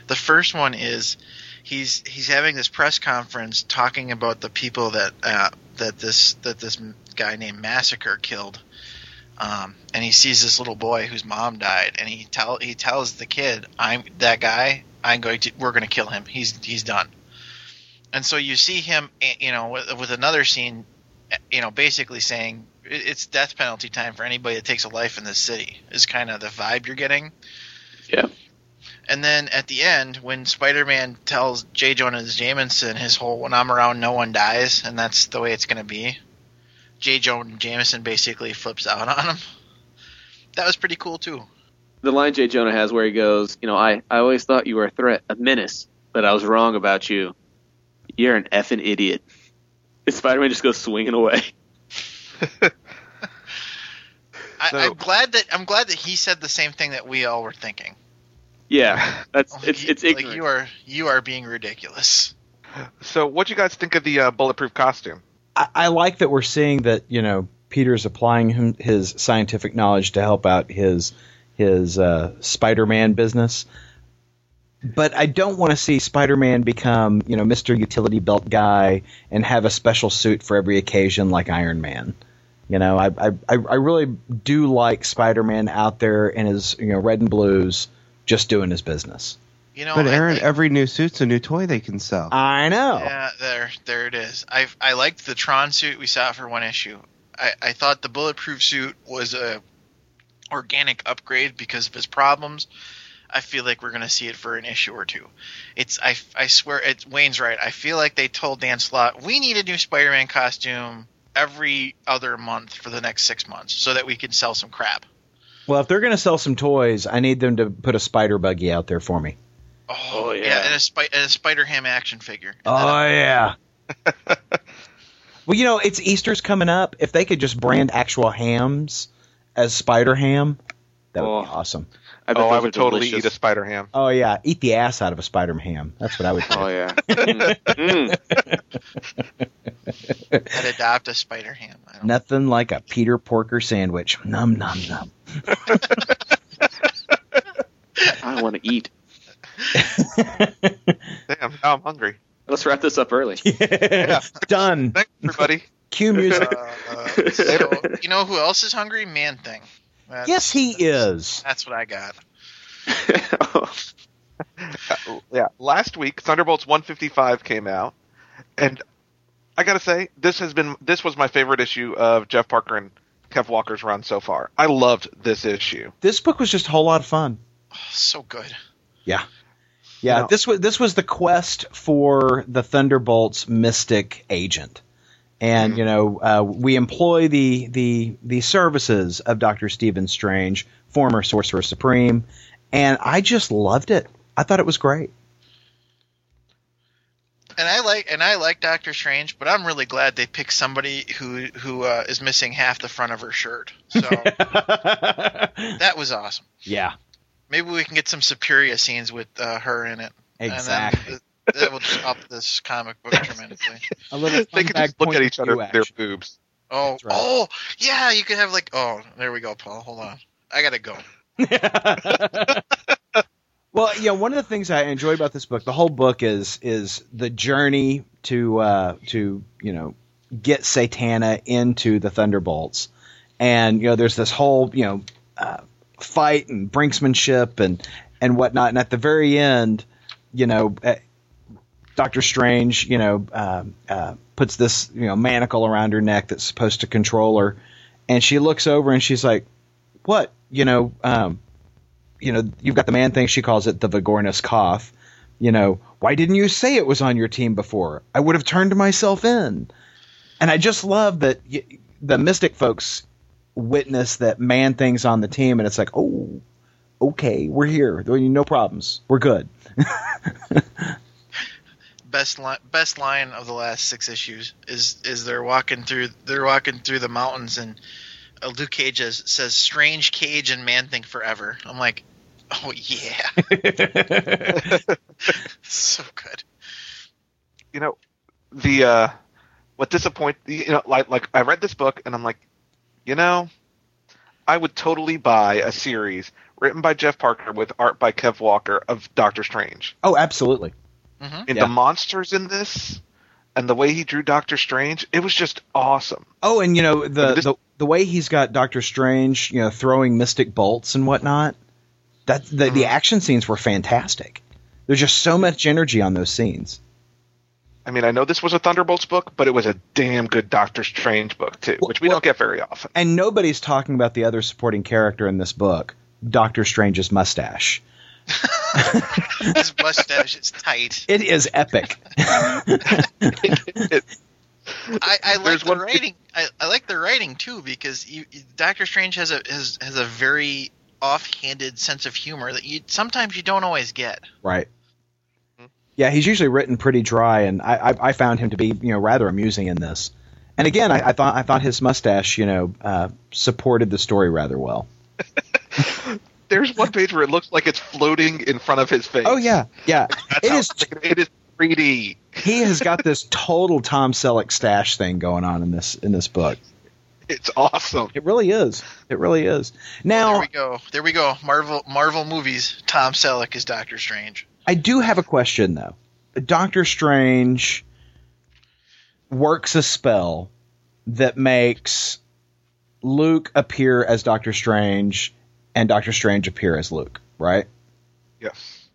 Speaker 4: The first one is he's he's having this press conference talking about the people that uh, that this that this guy named Massacre killed, um, and he sees this little boy whose mom died, and he tell he tells the kid, "I'm that guy. I'm going to we're going to kill him. He's he's done." And so you see him, eh, you know, with, with another scene, eh, you know, basically saying it's death penalty time for anybody that takes a life in this city. Is kind of the vibe you're getting.
Speaker 5: Yeah.
Speaker 4: And then at the end, when Spider-Man tells J. Jonah Jameson his whole "When I'm around, no one dies," and that's the way it's going to be, J. Jonah Jameson basically flips out on him. That was pretty cool too.
Speaker 5: The line Jay Jonah has where he goes, you know, I, I always thought you were a threat, a menace, but I was wrong about you. You're an effing idiot. And [laughs] Spider-Man just goes swinging away. [laughs]
Speaker 4: I,
Speaker 3: So-
Speaker 4: I'm glad that I'm glad that he said the same thing that we all were thinking.
Speaker 5: Yeah, that's
Speaker 4: Like,
Speaker 5: it's
Speaker 4: you-
Speaker 5: it's
Speaker 4: like
Speaker 5: ignorant.
Speaker 4: you are you are being ridiculous.
Speaker 3: So, what do you guys think of the uh, bulletproof costume?
Speaker 1: I, I like that we're seeing that you know Peter's applying him, his scientific knowledge to help out his his uh, Spider-Man business. But I don't want to see Spider-Man become you know Mr. Utility Belt guy and have a special suit for every occasion like Iron Man. You know, I I, I really do like Spider-Man out there in his you know red and blues, just doing his business.
Speaker 4: You know,
Speaker 2: But Aaron,
Speaker 4: think-
Speaker 2: every new suit's a new toy they can sell.
Speaker 1: I know.
Speaker 4: Yeah, there, there it is. I I liked the Tron suit we saw for one issue. I, I thought the bulletproof suit was a organic upgrade because of his problems. I feel like we're going to see it for an issue or two. It's I, I swear it's Wayne's right. I feel like they told Dan Slott we need a new Spider-Man costume every other month for the next six months so that we can sell some crap.
Speaker 1: Well, if they're going to sell some toys, I need them to put a spider buggy out there for me.
Speaker 4: Oh,
Speaker 5: Oh, yeah.
Speaker 4: and a, Spi- and a Spider-Ham action figure.
Speaker 1: Oh
Speaker 4: then
Speaker 1: yeah. [laughs] well, you know, it's Easter's coming up. If they could just brand actual hams as Spider Ham, that would be
Speaker 5: Oh.
Speaker 1: awesome.
Speaker 5: I
Speaker 3: oh, I would totally
Speaker 5: delicious.
Speaker 3: eat a spider ham.
Speaker 1: Oh yeah, eat the ass out of a Spider Ham. That's what I would do.
Speaker 5: Oh yeah. [laughs] Mm. [laughs]
Speaker 4: I'd adopt a Spider-Ham. I don't
Speaker 1: Nothing like a Peter Porker sandwich. Num num num.
Speaker 5: I want to eat. [laughs]
Speaker 3: Damn, now I'm hungry.
Speaker 5: Let's wrap this up early. [laughs]
Speaker 1: Done.
Speaker 3: Thanks, everybody. [laughs]
Speaker 1: Cue music.
Speaker 4: Uh, so, you know who else is hungry? Man Thing. That's-
Speaker 1: yes, he is.
Speaker 4: That's what I got.
Speaker 3: Uh, yeah, last week Thunderbolts 155 came out, and I gotta say this has been this was my favorite issue of Jeff Parker and Kev Walker's run so far. I loved this issue.
Speaker 1: This book was just a whole lot of fun.
Speaker 4: Oh, [sighs] so good.
Speaker 1: Yeah. Yeah, this was this was the quest for the Thunderbolts mystic agent. And you know, uh, we employ the the the services of Doctor Stephen Strange, former Sorcerer Supreme, and I just loved it. I thought it was great.
Speaker 4: And I like and I like Doctor Strange, but I'm really glad they picked somebody who who uh, is missing half the front of her shirt. So [laughs] that was awesome.
Speaker 1: yeah,
Speaker 4: Maybe we can get some Superior scenes with uh, her in it.
Speaker 1: exactly.
Speaker 4: And then th- that will just up this comic book tremendously. [laughs]
Speaker 1: a little
Speaker 3: They could just look at each other with their boobs.
Speaker 4: Oh,
Speaker 1: right.
Speaker 4: oh, yeah, you could have like, oh, there we go, Paul. Hold on, I gotta go. [laughs]
Speaker 1: well, yeah, one of the things I enjoy about this book, the whole book is is the journey to uh, to you know get Satana into the Thunderbolts, and you know there's this whole you know uh, fight and brinksmanship and and whatnot, and at the very end, you know. Uh, Doctor Strange, you know, uh, uh, puts this you know manacle around her neck that's supposed to control her, and she looks over and she's like, "What? You know, um, you know, you've got the man thing. She calls it the Vigornus cough. You know, why didn't you say it was on your team before? I would have turned myself in. And I just love that y- the Mystic folks witness that man thing's on the team, and it's like, oh, okay, we're here. No problems. We're good. [laughs]
Speaker 4: Best line, best line of the last six issues is is they're walking through they're walking through the mountains and uh, Luke Cage has, says "Strange Cage and Man Thing forever." I'm like, oh yeah, [laughs] [laughs] so good.
Speaker 3: You know, the uh, what disappoint you know like like I read this book and I'm like, you know, I would totally buy a series written by Jeff Parker with art by Kev Walker of Doctor Strange.
Speaker 1: Oh, absolutely.
Speaker 4: hmm
Speaker 3: And
Speaker 1: Yeah.
Speaker 3: the monsters in this and the way he drew Doctor Strange, it was just awesome.
Speaker 1: Oh, and you know the,
Speaker 3: This-
Speaker 1: the the way he's got Doctor Strange, you know, throwing mystic bolts and whatnot. That the, the action scenes were fantastic. There's just so much energy on those scenes.
Speaker 3: I mean, I know this was a Thunderbolts book, but it was a damn good Doctor Strange book too,
Speaker 1: Well-
Speaker 3: which we
Speaker 1: well-
Speaker 3: don't get very often.
Speaker 1: And nobody's talking about the other supporting character in this book, Doctor Strange's mustache.
Speaker 4: His mustache is tight. [laughs]
Speaker 1: It is epic.
Speaker 3: It- [laughs]
Speaker 4: I, I like the
Speaker 3: one-
Speaker 4: writing. I, I like the writing too because you, you- Doctor Strange has a has, has a very offhanded sense of humor that you sometimes you don't always get.
Speaker 1: right. Yeah, he's usually written pretty dry, and I, I, I found him to be you know rather amusing in this. And again, I, I thought I thought his mustache you know uh, supported the story rather well. [laughs]
Speaker 3: There's one page where it looks like it's floating in front of his face.
Speaker 1: Oh yeah, yeah.
Speaker 3: That's
Speaker 1: It
Speaker 3: how-
Speaker 1: is.
Speaker 3: It is 3D.
Speaker 1: He has got this total Tom Selleck stash thing going on in this in this book.
Speaker 3: It's awesome.
Speaker 1: It really is. It really is. Now there
Speaker 4: we go. There we go. Marvel Marvel movies. Tom Selleck is Doctor Strange.
Speaker 1: I do have a question though. Doctor Strange works a spell that makes Luke appear as Doctor Strange and Doctor Strange appear as Luke, right?
Speaker 3: Yes.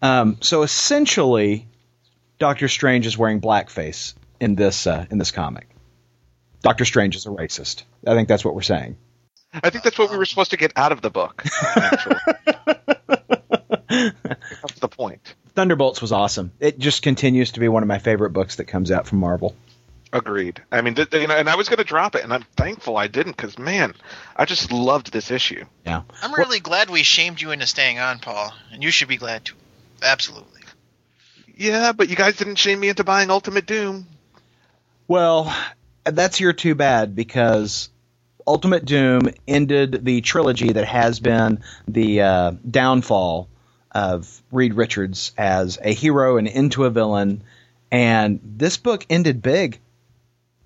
Speaker 1: Um, so essentially, Doctor Strange is wearing blackface in this uh, in this comic. Doctor Strange is a racist. I think that's what we're saying.
Speaker 3: I think that's what we were supposed to get out of the book. [laughs] Actually, that's the point.
Speaker 1: Thunderbolts was awesome. It just continues to be one of my favorite books that comes out from Marvel.
Speaker 3: Agreed. I mean, th- you know, and I was going to drop it, and I'm thankful I didn't because man, I just loved this issue.
Speaker 1: Yeah.
Speaker 4: I'm really glad we shamed you into staying on, Paul, and you should be glad too. Absolutely.
Speaker 3: Yeah, but you guys didn't shame me into buying Ultimate Doom.
Speaker 1: Well, that's your too bad because Ultimate Doom ended the trilogy that has been the uh, downfall of Reed Richards as a hero and into a villain, and this book ended big.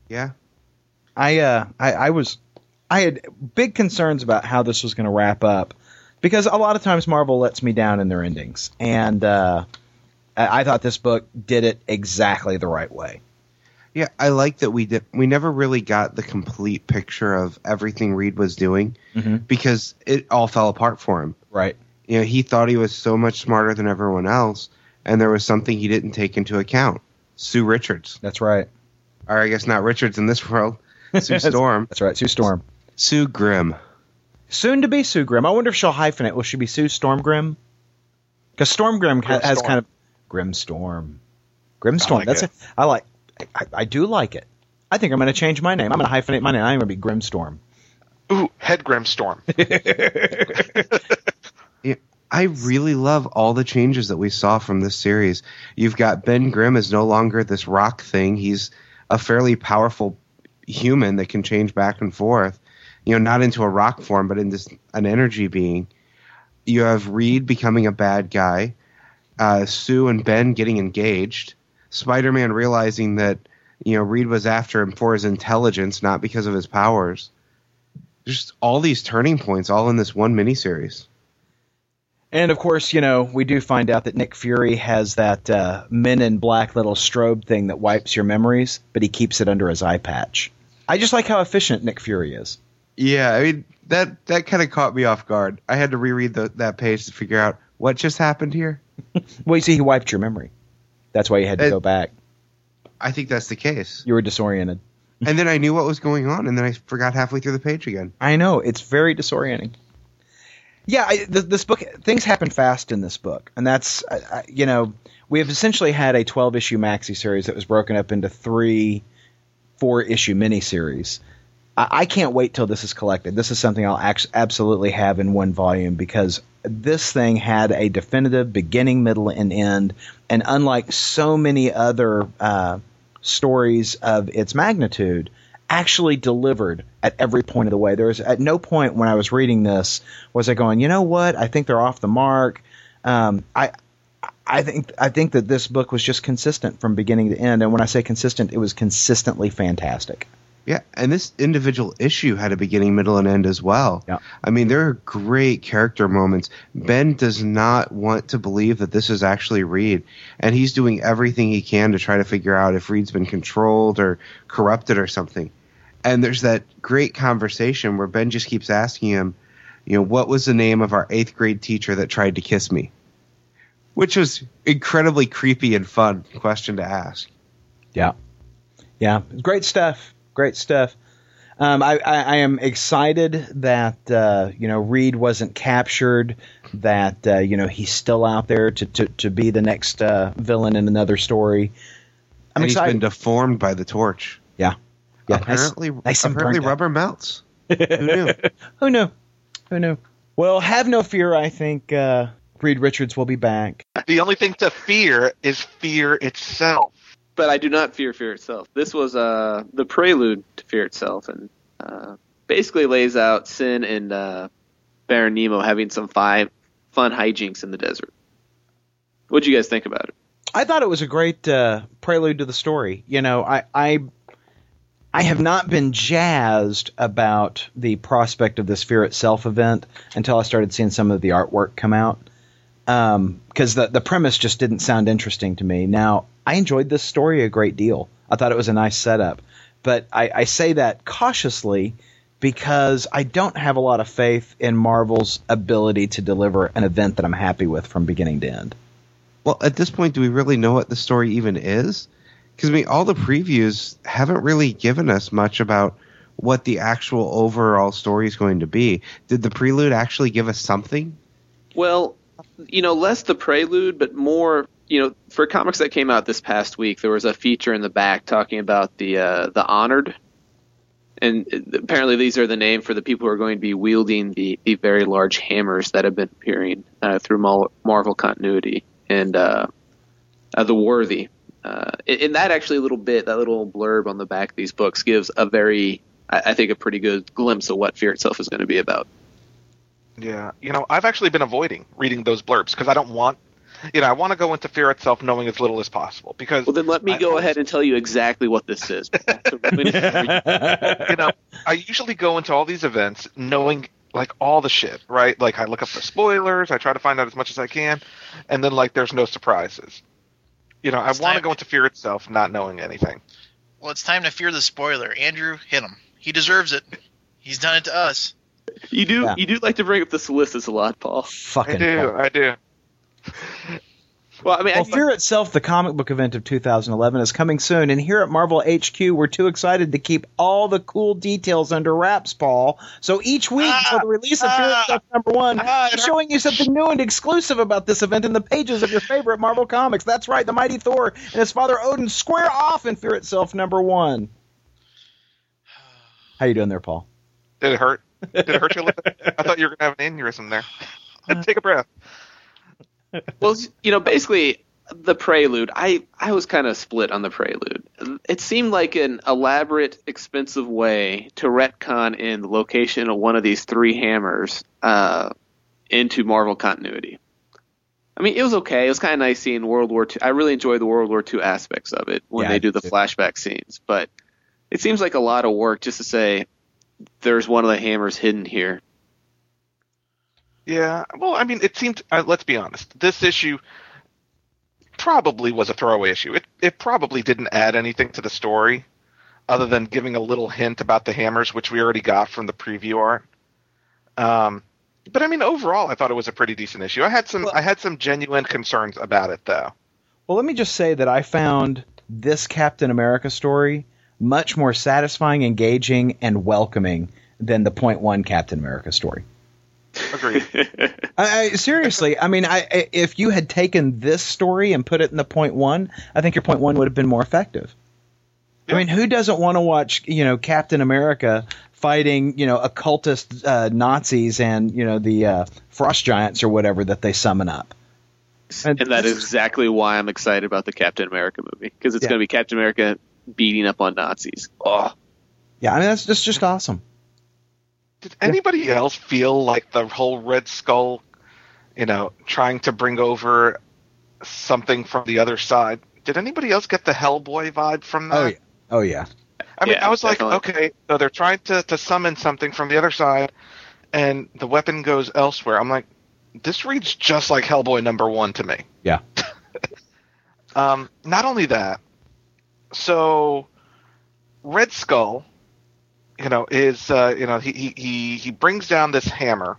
Speaker 2: Yeah.
Speaker 1: I uh, I, I was I had big concerns about how this was going to wrap up because a lot of times Marvel lets me down in their endings, and uh, I, I thought this book did it exactly the right way.
Speaker 2: Yeah, I like that we did. We never really got the complete picture of everything Reed was doing
Speaker 1: Mhm.
Speaker 2: because it all fell apart for him.
Speaker 1: Right.
Speaker 2: You know, he thought he was so much smarter than everyone else, and there was something he didn't take into account. Sue Richards,
Speaker 1: That's right.
Speaker 2: or I guess not Richards in this [laughs] world. Sue Storm,
Speaker 1: That's [laughs] right. Sue Storm.
Speaker 2: Sue Grimm.
Speaker 1: Soon to be Sue Grimm. I wonder if she'll hyphenate. Will she be Sue Storm Grim? Because Storm Grim ha-
Speaker 3: Grim
Speaker 1: has
Speaker 3: Storm.
Speaker 1: kind of Grim Storm. Grim Storm.
Speaker 3: like
Speaker 1: That's
Speaker 3: it.
Speaker 1: it. I like. I, I do like it. I think I'm going to change my name. I'm going to hyphenate my name. I'm going to be Grim Storm.
Speaker 3: Ooh, Head Grim Storm. [laughs]
Speaker 2: I really love all the changes that we saw from this series. You've got Ben Grimm is no longer this rock thing. He's a fairly powerful human that can change back and forth. You know, not into a rock form, but in this an energy being. You have Reed becoming a bad guy. Uh, Sue and Ben getting engaged. Spider-Man realizing that you know Reed was after him for his intelligence, not because of his powers. Just all these turning points, all in this one miniseries.
Speaker 1: And of course, you know, we do find out that Nick Fury has that uh, Men in Black little strobe thing that wipes your memories, but he keeps it under his eye patch. I just like how efficient Nick Fury is.
Speaker 2: Yeah, I mean that that kind of caught me off guard. I had to reread the, that page to figure out what just happened here. [laughs]
Speaker 1: Well, you see, he wiped your memory. That's why you had to go back.
Speaker 2: I think that's the case.
Speaker 1: You were disoriented.
Speaker 2: And then I knew what was going on, and then I forgot halfway through the page again.
Speaker 1: I know it's very disorienting. Yeah, I, th- this book things happen fast in this book, and that's I, I, you know we have essentially had a twelve issue maxi series that was broken up into three four issue miniseries. I, I can't wait till this is collected. This is something I'll act- absolutely have in one volume because this thing had a definitive beginning, middle, and end, and unlike so many other uh, stories of its magnitude, actually delivered at every point of the way. There was at no point when I was reading this was I going, you know what? I think they're off the mark. Um, I I think I think that this book was just consistent from beginning to end, and when I say consistent, it was consistently fantastic.
Speaker 2: Yeah, and this individual issue had a beginning, middle, and end as well.
Speaker 1: Yeah.
Speaker 2: I mean, there are great character moments. Ben does not want to believe that this is actually Reed, and he's doing everything he can to try to figure out if Reed's been controlled or corrupted or something. And there's that great conversation where Ben just keeps asking him, you know, what was the name of our eighth grade teacher that tried to kiss me? Which was incredibly creepy and fun question to ask.
Speaker 1: Yeah, yeah, great stuff. Great stuff. Um, I, I, I am excited that uh, you know Reed wasn't captured. That uh, you know he's still out there to to, to be the next uh, villain in another story. I'm
Speaker 2: and he's
Speaker 1: excited.
Speaker 2: been deformed by the torch.
Speaker 1: yeah, yeah. nice-
Speaker 2: apparently,
Speaker 1: nice and
Speaker 2: apparently
Speaker 1: burnt out.
Speaker 2: rubber melts. Who knew? [laughs]
Speaker 1: Who knew? Who knew? Well, have no fear. I think uh, Reed Richards will be back.
Speaker 3: The only thing to fear is fear itself.
Speaker 5: but I do not fear fear itself. This was uh, the prelude to fear itself, and uh, basically lays out Sin and uh, Baron Zemo having some fi- fun hijinks in the desert. What'd you guys think about it?
Speaker 1: I thought it was a great uh, prelude to the story. You know, I, I I have not been jazzed about the prospect of this Fear Itself event until I started seeing some of the artwork come out. Um, because the the premise just didn't sound interesting to me. Now I enjoyed this story a great deal. I thought it was a nice setup, but I, I say that cautiously because I don't have a lot of faith in Marvel's ability to deliver an event that I'm happy with from beginning to end.
Speaker 2: Well, at this point, do we really know what the story even is? Because I mean, all the previews haven't really given us much about what the actual overall story is going to be. Did the prelude actually give us something?
Speaker 5: Well, you know, less the prelude, but more, you know, for comics that came out this past week, there was a feature in the back talking about the uh, the honored, and apparently these are the name for the people who are going to be wielding the, the very large hammers that have been appearing uh, through Marvel continuity, and uh, uh, the worthy. Uh, and and that actually a little bit, that little blurb on the back of these books gives a very, I, I think, a pretty good glimpse of what Fear itself is going to be about.
Speaker 3: Yeah, you know, I've actually been avoiding reading those blurbs because I don't want, you know, I want to go into fear itself knowing as little as possible because
Speaker 5: Well, then let me
Speaker 3: I
Speaker 5: go
Speaker 3: always-
Speaker 5: ahead and tell you exactly what this is. [laughs] [laughs]
Speaker 3: you know, I usually go into all these events knowing like all the shit, right? Like I look up the spoilers, I try to find out as much as I can, and then like there's no surprises. You know, I want to go into fear itself not knowing anything.
Speaker 4: Well, it's time to fear the spoiler. Andrew, hit him. He deserves it. He's done it to us.
Speaker 5: you do
Speaker 1: Yeah.
Speaker 5: you do like to bring up the solicits a lot, Paul.
Speaker 1: Fucking
Speaker 3: I do,
Speaker 1: fuck.
Speaker 3: I do.
Speaker 5: Well, I mean,
Speaker 1: Well,
Speaker 5: I,
Speaker 1: Fear itself, the comic book event of 2011, is coming soon, and here at Marvel HQ, we're too excited to keep all the cool details under wraps, Paul. So each week
Speaker 3: Ah,
Speaker 1: for the release of Fear
Speaker 3: ah,
Speaker 1: itself number one,
Speaker 3: ah,
Speaker 1: we're showing you something new and exclusive about this event in the pages of your favorite Marvel comics. That's right, the mighty Thor and his father Odin square off in Fear itself number one. How you doing there, Paul?
Speaker 3: Did it hurt? Did it hurt you a little bit? I thought you were gonna have an aneurysm there. [laughs] Take a breath. [laughs]
Speaker 5: well, you know, basically the prelude. I I was kind of split on the prelude. It seemed like an elaborate, expensive way to retcon in the location of one of these three hammers uh, into Marvel continuity. I mean, it was okay. It was kind of nice seeing World War II. I really enjoyed the World War II aspects of it when
Speaker 1: Yeah,
Speaker 5: they do the flashback scenes, but it seems like a lot of work just to say there's one of the hammers hidden here.
Speaker 3: Yeah, well, I mean, it seemed. Uh, let's be honest. This issue probably was a throwaway issue. It it probably didn't add anything to the story, other than giving a little hint about the hammers, which we already got from the preview art. Um, but I mean, overall, I thought it was a pretty decent issue. I had some
Speaker 1: Well-
Speaker 3: I had some genuine concerns about it, though.
Speaker 1: Well, let me just say that I found this Captain America story much more satisfying, engaging, and welcoming than the Point One Captain America story.
Speaker 3: Agreed. [laughs]
Speaker 1: I, I, seriously, I mean, I, if you had taken this story and put it in the Point One, I think your Point One would have been more effective. I mean, who doesn't want to watch, you know, Captain America fighting, you know, occultist uh, Nazis and you know the uh, frost giants or whatever that they summon up?
Speaker 5: and that is exactly why I'm excited about the Captain America movie because it's
Speaker 1: Yeah.
Speaker 5: going to be Captain America beating up on Nazis. Oh,
Speaker 1: Yeah, I mean that's just just awesome.
Speaker 3: Did anybody else feel like the whole Red Skull, you know, trying to bring over something from the other side. Did anybody else get the Hellboy vibe from that?
Speaker 1: Oh yeah. Oh yeah.
Speaker 3: I mean,
Speaker 5: Yeah,
Speaker 3: I was like, okay, so they're trying to, to summon something from the other side, and the weapon goes elsewhere. I'm like, this reads just like Hellboy number one to me.
Speaker 1: Yeah. [laughs]
Speaker 3: Um, not only that, so Red Skull, you know, is uh, you know he, he he he brings down this hammer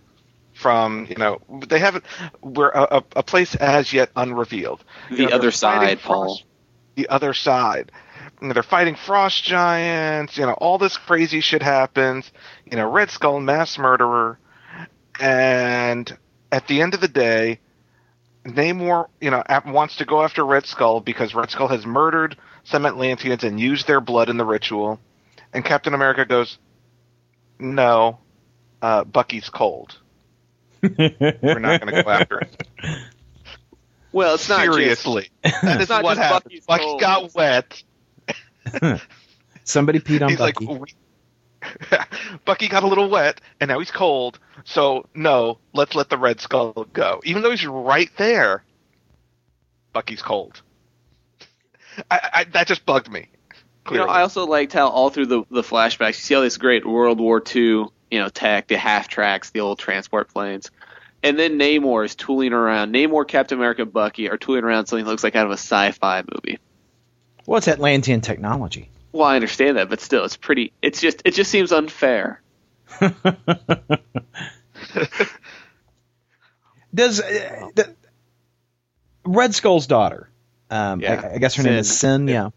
Speaker 3: from you know they haven't we're a, a- a place as yet unrevealed.
Speaker 5: The
Speaker 3: You know,
Speaker 5: other side, Paul.
Speaker 3: Frost- The other side. You know, they're fighting frost giants. You know, all this crazy shit happens. You know, Red Skull, mass murderer, and at the end of the day, Namor, you know, wants to go after Red Skull because Red Skull has murdered some Atlanteans and used their blood in the ritual. And Captain America goes, "No, uh, Bucky's cold. We're not going to go after him." [laughs]
Speaker 5: Well, it's not just
Speaker 3: Seriously, that is
Speaker 5: not [laughs]
Speaker 3: what
Speaker 5: just
Speaker 3: happened.
Speaker 5: Bucky's
Speaker 3: Bucky
Speaker 5: cold.
Speaker 3: got wet. [laughs]
Speaker 1: Somebody peed on
Speaker 3: he's
Speaker 1: Bucky.
Speaker 3: like, Bucky got a little wet, and now he's cold. So no, let's let the Red Skull go, even though he's right there. Bucky's cold. I, I, that just bugged me.
Speaker 5: You know, I also liked how all through the the flashbacks, you see all this great World War II, you know, tech, the half tracks, the old transport planes, and then Namor is tooling around. Namor, Captain America, Bucky are tooling around something that looks like out of a sci-fi movie.
Speaker 1: well, it's Atlantean technology.
Speaker 5: Well, I understand that, but still, it's pretty. It's just it just seems unfair. [laughs]
Speaker 1: Does uh, the, Red Skull's daughter? Um,
Speaker 5: Yeah.
Speaker 1: I, I guess her name is Sin. Yeah.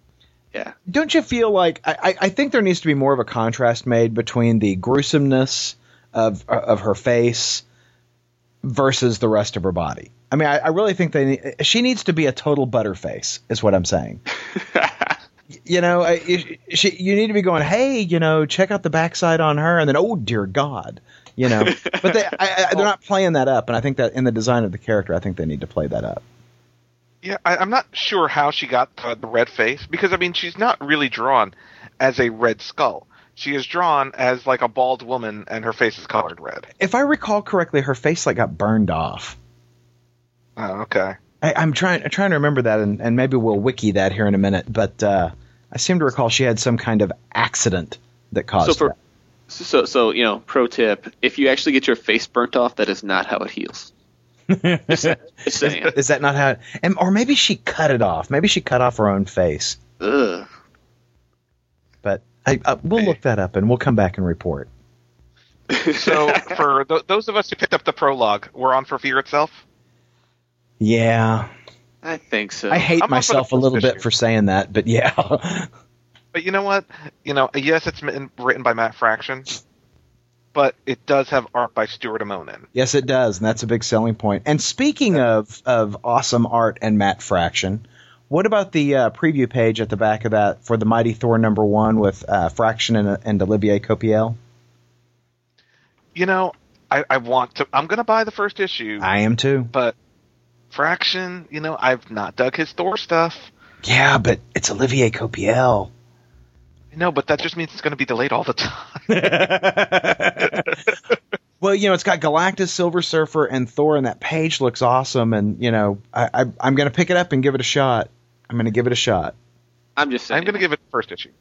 Speaker 5: Yeah.
Speaker 1: Don't you feel like I, I- think there needs to be more of a contrast made between the gruesomeness of of her face versus the rest of her body? I mean, I, I really think they need, she needs to be a total butterface. Is what I'm saying. [laughs] you know, I, you- she, you need to be going, hey, you know, check out the backside on her, and then, oh dear God, you know. [laughs] but they, I, I, they're not playing that up, and I think that in the design of the character, I think they need to play that up.
Speaker 3: Yeah, I, I'm not sure how she got the, the red face because I mean she's not really drawn as a red skull. She is drawn as like a bald woman, and her face is colored red.
Speaker 1: If I recall correctly, her face like got burned off.
Speaker 3: Oh, okay.
Speaker 1: I, I'm trying, I'm trying to remember that, and, and maybe we'll wiki that here in a minute. But uh, I seem to recall she had some kind of accident that caused
Speaker 5: So for
Speaker 1: that.
Speaker 5: so so you know, pro tip: if you actually get your face burnt off, that is not how it heals. [laughs] Saying.
Speaker 1: Is that not how? And, or maybe she cut it off. Maybe she cut off her own face.
Speaker 5: Ugh.
Speaker 1: But I, uh, we'll look that up, and we'll come back and report. [laughs]
Speaker 3: So for th- those of us who picked up the prologue, we're on for Fear itself.
Speaker 1: Yeah,
Speaker 5: I think so.
Speaker 1: I hate
Speaker 3: I'm up for the
Speaker 1: myself a little bit for saying that, but yeah. [laughs]
Speaker 3: But you know what? You know, yes, it's written by Matt Fraction, but it does have art by Stuart Immonen.
Speaker 1: yes, it does, and that's a big selling point. And speaking of of awesome art and Matt Fraction, what about the uh, preview page at the back of that for the Mighty Thor number one with uh, Fraction and, and Olivier Coipel?
Speaker 3: You know, I, I want to. I'm going to buy the first issue,
Speaker 1: I am too.
Speaker 3: but Fraction, you know, I've not dug his Thor stuff.
Speaker 1: Yeah, but it's Olivier Coipel.
Speaker 3: No, but that just means it's going to be delayed all the time. [laughs]
Speaker 1: well, you know, it's got Galactus, Silver Surfer, and Thor, and that page looks awesome. And you know, I, I, I'm going to pick it up and give it a shot. I'm going to give it a shot.
Speaker 5: I'm just saying.
Speaker 3: I'm going to give it the first issue.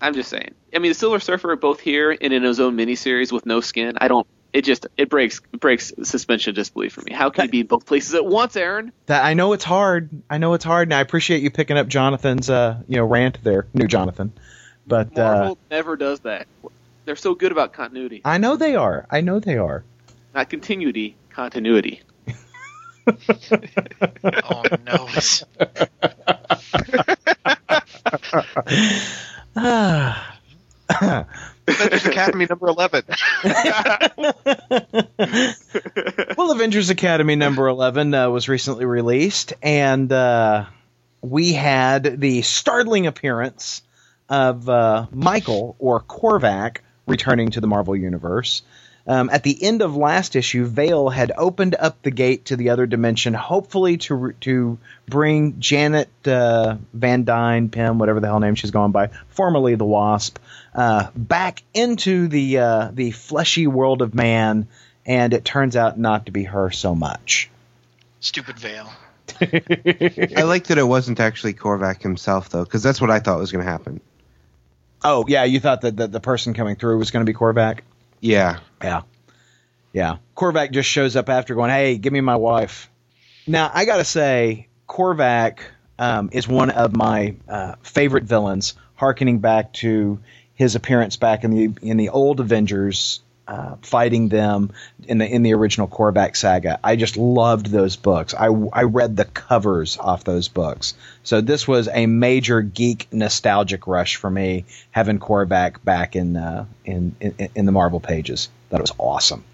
Speaker 5: I'm just saying. I mean, the Silver Surfer are both here and in his own miniseries with no skin. I don't. It just it breaks it breaks suspension of disbelief for me. How can he be in both places at once, Aaron?
Speaker 1: That I know it's hard. I know it's hard, and I appreciate you picking up Jonathan's, uh, you know, rant there, new Jonathan. But uh,
Speaker 5: Marvel never does that. They're so good about continuity,
Speaker 1: I know they are. I know they are.
Speaker 5: not continuity, continuity. [laughs]
Speaker 4: Oh no!
Speaker 1: Ah. [laughs]
Speaker 3: Avengers Academy number 11. [laughs]
Speaker 1: well, Avengers Academy number 11 uh, was recently released, and uh, we had the startling appearance of uh, Michael, or Korvac, returning to the Marvel Universe. Um, at the end of last issue, Veil had opened up the gate to the other dimension, hopefully to to bring Janet uh, Van Dyne, Pym, whatever the hell name she's going by, formerly the Wasp, uh, back into the uh, the fleshy world of man. And it turns out not to be her so much.
Speaker 4: Stupid Veil. [laughs]
Speaker 2: I like that it wasn't actually Korvac himself though, because that's what I thought was going to happen.
Speaker 1: Oh yeah, you thought that the, the person coming through was going to be Korvac?
Speaker 2: Yeah,
Speaker 1: Yeah, yeah. Korvac just shows up after going, "Hey, give me my wife." Now I gotta say, Korvac um, is one of my uh, favorite villains, harkening back to his appearance back in the in the old Avengers, uh, fighting them in the in the original Korvac saga. I just loved those books. I I read the covers off those books. So this was a major geek nostalgic rush for me having Korvac back in uh, in, in in the Marvel pages. That was awesome.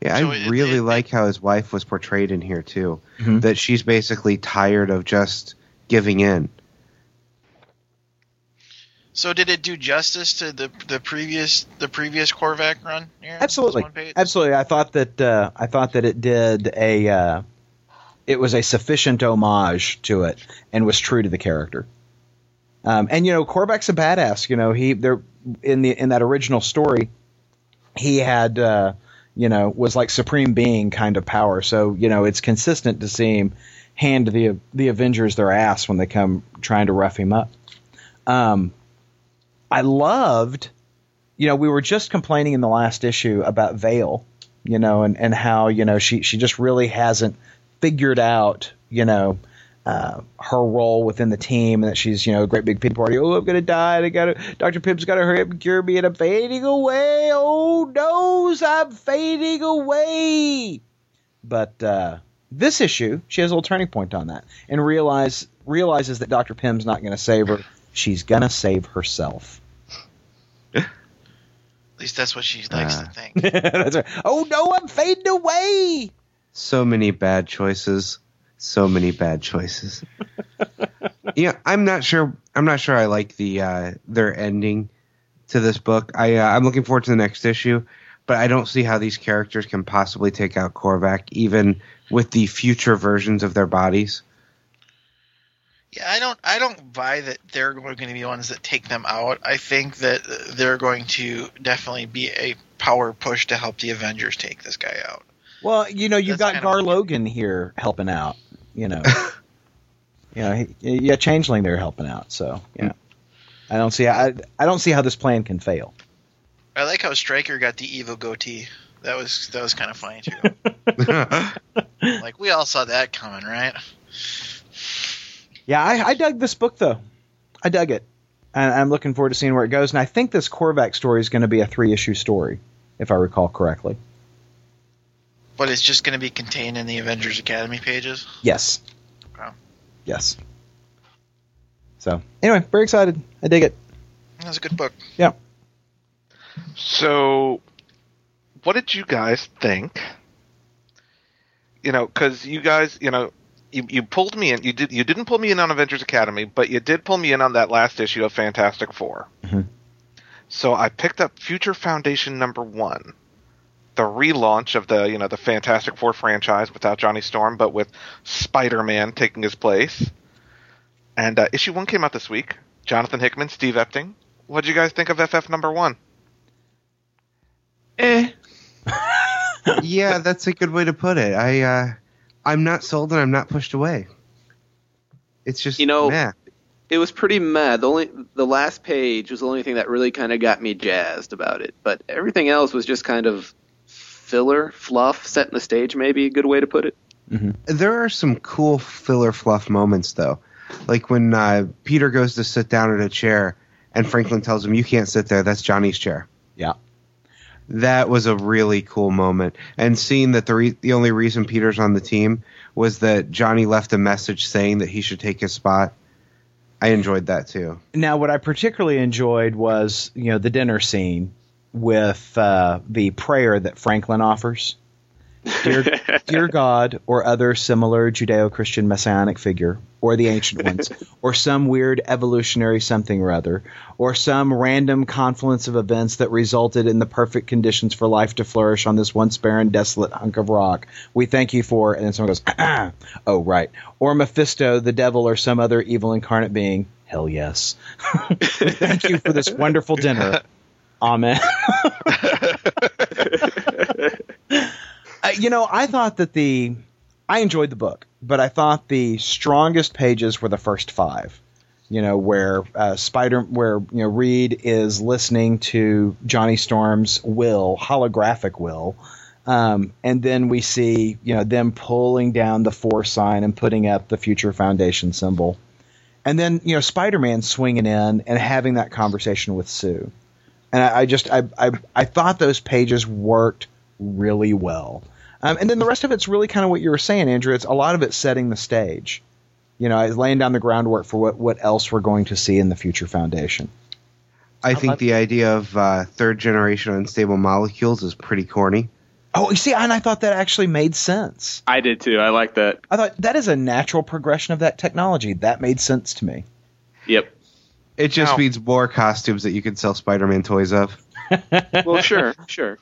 Speaker 2: yeah.
Speaker 4: So
Speaker 2: I
Speaker 4: it-
Speaker 2: really
Speaker 4: it-
Speaker 2: like how his wife was portrayed in here too.
Speaker 1: Mhm.
Speaker 2: That she's basically tired of just giving in.
Speaker 4: So did it do justice to the the previous the previous Korvac run? Aaron?
Speaker 1: Absolutely,
Speaker 4: This one page?
Speaker 1: absolutely. I thought that uh, I thought that it did a uh, it was a sufficient homage to it and was true to the character. Um, and you know, Korvac's a badass. You know, he there in the in that original story, he had uh, you know was like supreme being kind of power. So you know, it's consistent to see him hand the the Avengers their ass when they come trying to rough him up. Um, I loved you know, we were just complaining in the last issue about Veil, you know, and, and how, you know, she, she just really hasn't figured out, you know, uh, her role within the team and that she's, you know, a great big pity party. Oh, I'm going to die. I got to, Dr. Pym's got to hurry up and cure me and I'm fading away. Oh, noes, I'm fading away. But, uh, this issue, she has a little turning point on that and realize, realizes that Dr. Pym's not going to save her. She's going to save herself.
Speaker 4: At least that's what she likes
Speaker 2: Ah.
Speaker 4: to think. [laughs]
Speaker 1: That's right. Oh no, I'm fading away.
Speaker 2: So many bad choices. So many bad choices. [laughs] yeah, I'm not sure. I'm not sure. I like the uh, their ending to this book. I uh, I'm looking forward to the next issue, but I don't see how these characters can possibly take out Korvac, even with the future versions of their bodies.
Speaker 4: Yeah, I don't. I don't buy that they're going to be ones that take them out. I think that they're going to definitely be a power push to help the Avengers take this guy out.
Speaker 1: Well, you know, you've
Speaker 4: That's
Speaker 1: got
Speaker 4: kind of
Speaker 1: Gar. Logan here helping out. You know, [laughs] you know, he, yeah, Changeling there helping out. So yeah, hmm. I don't see I I don't see how this plan can fail.
Speaker 4: I like how Striker got the evil goatee. That was that was kind of funny too. [laughs] like we all saw that coming, right?
Speaker 1: Yeah, I, I dug this book though. I dug it, and I'm looking forward to seeing where it goes. And I think this Korvac story is going to be a three issue story, if I recall correctly.
Speaker 4: But it's just going to be contained in the Avengers Academy pages.
Speaker 1: Yes.
Speaker 4: Wow.
Speaker 1: Yes. So anyway, very excited. I dig it.
Speaker 4: That's a good book.
Speaker 1: Yeah.
Speaker 3: So, what did you guys think? You know, because you guys, you know, you, you pulled me in. You did. You didn't pull me in on Avengers Academy, but you did pull me in on that last issue of Fantastic 4
Speaker 1: Mhm.
Speaker 3: So I picked up Future Foundation number one, the relaunch of the you know the Fantastic Four franchise without Johnny Storm, but with Spider Man taking his place. And uh, issue one came out this week. Jonathan Hickman, Steve Epting. What did you guys think of FF number one?
Speaker 2: eh. [laughs] yeah, that's a good way to put it. I uh, I'm not sold and I'm not pushed away. It's just
Speaker 5: You know-
Speaker 2: meh.
Speaker 5: It was pretty mad. The only the last page was the only thing that really kind of got me jazzed about it. But everything else was just kind of filler, fluff, setting the stage. Maybe a good way to put it.
Speaker 2: There are some cool filler fluff moments though, like when uh, Peter goes to sit down at a chair and Franklin tells him, "You can't sit there. That's Johnny's chair."
Speaker 1: Yeah.
Speaker 2: That was a really cool moment, and seeing that the re- the only reason Peter's on the team was that Johnny left a message saying that he should take his spot. I enjoyed that too.
Speaker 1: Now, what I particularly enjoyed was, you know, the dinner scene with uh, the prayer that Franklin offers. Dear, [laughs] dear God, or other similar Judeo Christian messianic figure, or the ancient ones, [laughs] or some weird evolutionary something or other, or some random confluence of events that resulted in the perfect conditions for life to flourish on this once barren, desolate hunk of rock. We thank you for, and then someone goes, [clears throat] oh, right. Or Mephisto, the devil, or some other evil incarnate being. Hell yes. [laughs] we thank you for this wonderful dinner. Amen. You know, I thought that the I enjoyed the book, but I thought the strongest pages were the first five. You know, where uh, Spider, where you know Reed is listening to Johnny Storm's will, holographic will, um, and then we see you know them pulling down the four sign and putting up the Future Foundation symbol, and then you know Spider-Man swinging in and having that conversation with Sue, and I, I just I, I I thought those pages worked really well. Um, and then the rest of it's really kind of what you were saying, Andrew. It's a lot of it setting the stage. You know, it's laying down the groundwork for what, what else we're going to see in the future foundation.
Speaker 2: I think the idea of uh, third generation unstable molecules is pretty corny.
Speaker 1: Oh, you see, and I thought that actually made sense.
Speaker 5: I did too. I like that.
Speaker 1: I thought that is a natural progression of that technology. That made sense to me.
Speaker 5: Yep.
Speaker 2: It just
Speaker 3: Now-
Speaker 2: means more costumes that you can sell Spider-Man toys of.
Speaker 5: Well, sure, sure.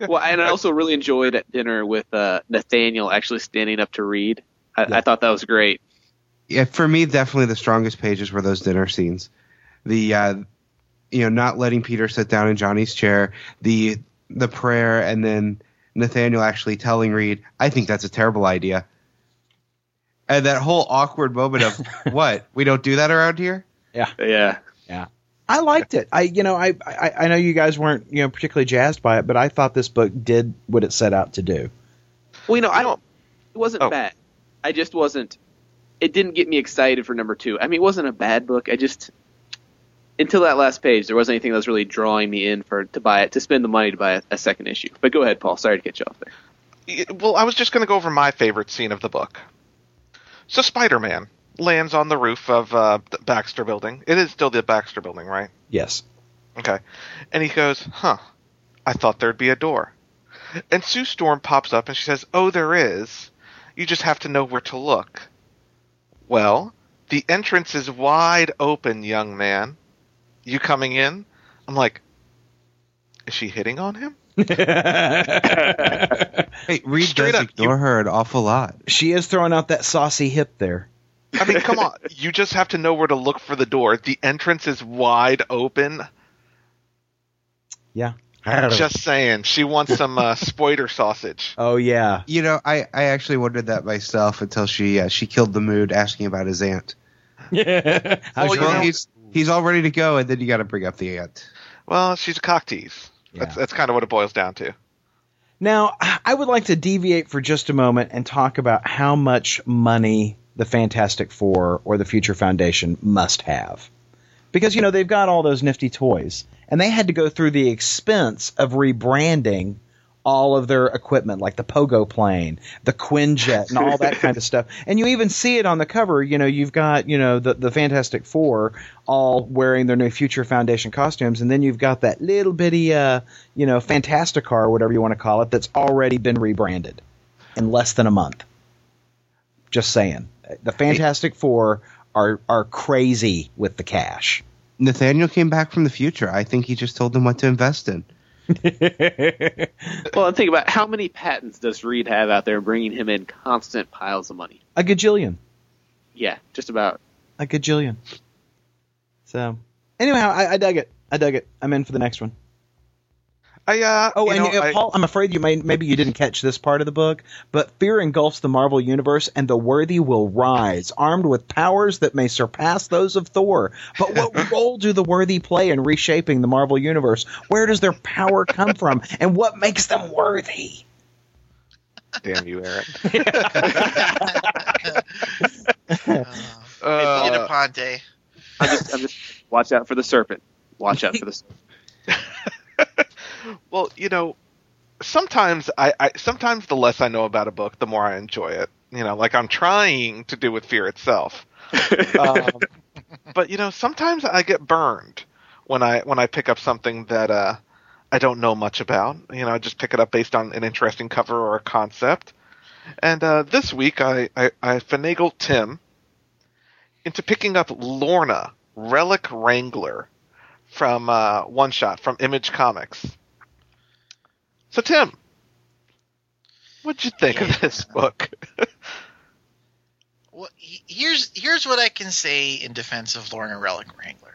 Speaker 5: Well, and I also really enjoyed at dinner with uh, Nathaniel actually standing up to Reed. I,
Speaker 1: Yeah.
Speaker 5: I thought that was great.
Speaker 2: Yeah, for me, definitely the strongest pages were those dinner scenes. The uh, you know not letting Peter sit down in Johnny's chair, the the prayer, and then Nathaniel actually telling Reed, "I think that's a terrible idea." And that whole awkward moment of [laughs] what we don't do that around here.
Speaker 5: Yeah. Yeah.
Speaker 1: I liked it. I, you know, I, I, I know you guys weren't, you know, particularly jazzed by it, but I thought this book did what it set out to do.
Speaker 5: Well, you know, I don't. It wasn't
Speaker 3: Oh.
Speaker 5: bad. I just wasn't. It didn't get me excited for number two. I mean, it wasn't a bad book. I just until that last page, there wasn't anything that was really drawing me in for to buy it to spend the money to buy a, a second issue. But go ahead, Paul. Sorry to get you off there.
Speaker 3: Well, I was just going to go over my favorite scene of the book. So Spider-Man lands on the roof of uh, the Baxter Building. It is still the Baxter Building, right?
Speaker 1: Yes.
Speaker 3: Okay. And he goes, "Huh? I thought there'd be a door." And Sue Storm pops up and she says, "Oh, there is. You just have to know where to look." Well, the entrance is wide open, young man. You coming in? I'm like, is she hitting on him? [laughs]
Speaker 2: Hey, Reed
Speaker 3: Straight
Speaker 2: does
Speaker 3: up,
Speaker 2: ignore her an awful lot.
Speaker 1: she is throwing out that saucy hip there.
Speaker 3: I mean, come on. [laughs] You just have to know where to look for the door. The entrance is wide open.
Speaker 1: Yeah.
Speaker 3: Just saying. She wants [laughs] some uh, spoiler sausage.
Speaker 1: Oh yeah.
Speaker 2: You know, I, I actually wondered that myself until she uh, she killed the mood asking about his aunt. [laughs]
Speaker 1: Yeah.
Speaker 3: Well, you
Speaker 2: Well,
Speaker 3: know-
Speaker 2: he's he's all ready to go, and then you got to bring up the aunt.
Speaker 3: Well, she's a cock tease. That's,
Speaker 1: Yeah.
Speaker 3: that's kind of what it boils down to.
Speaker 1: Now, I would like to deviate for just a moment and talk about how much money the Fantastic Four or the Future Foundation must have. Because, you know, they've got all those nifty toys, and they had to go through the expense of rebranding all of their equipment, like the Pogo plane, the Quinjet, and all that kind of [laughs] stuff. And you even see it on the cover. You know, you've got, you know, the, the Fantastic Four all wearing their new Future Foundation costumes, and then you've got that little bitty, uh, you know, Fantasticar, or whatever you want to call it, that's already been rebranded in less than a month. Just saying. The Fantastic Four are, are crazy with the cash.
Speaker 2: Nathaniel came back from the future. I think he just told them what to invest in. [laughs]
Speaker 5: Well, and think about how many patents does Reed have out there bringing him in constant piles of money?
Speaker 1: A gajillion.
Speaker 5: Yeah, just about.
Speaker 1: A gajillion. So, anyhow, I, I dug it. I dug it. I'm in for the next one.
Speaker 3: I, uh,
Speaker 1: Oh, and
Speaker 3: know,
Speaker 1: uh,
Speaker 3: I-
Speaker 1: Paul, I'm afraid you may maybe you didn't catch this part of the book, but fear engulfs the Marvel universe, and the worthy will rise, armed with powers that may surpass those of Thor. But what [laughs] role do the worthy play in reshaping the Marvel universe? Where does their power come from, and what makes them worthy?
Speaker 3: damn you, Eric. [laughs] [laughs]
Speaker 4: Uh,
Speaker 3: Uh,
Speaker 4: Ponte.
Speaker 5: I'm just, I'm just watch out for the serpent. Watch out for the. serpent.
Speaker 3: Well, you know, sometimes I, I sometimes the less I know about a book, the more I enjoy it. You know, like I'm trying to do with Fear itself. [laughs] um, but you know, sometimes I get burned when I when I pick up something that uh, I don't know much about. You know, I just pick it up based on an interesting cover or a concept. And uh, this week, I, I I finagled Tim into picking up Lorna Relic Wrangler from uh, One Shot from Image Comics. So Tim, what'd you think of this book? [laughs]
Speaker 4: Well, here's here's what I can say in defense of Lorna Relic Wrangler.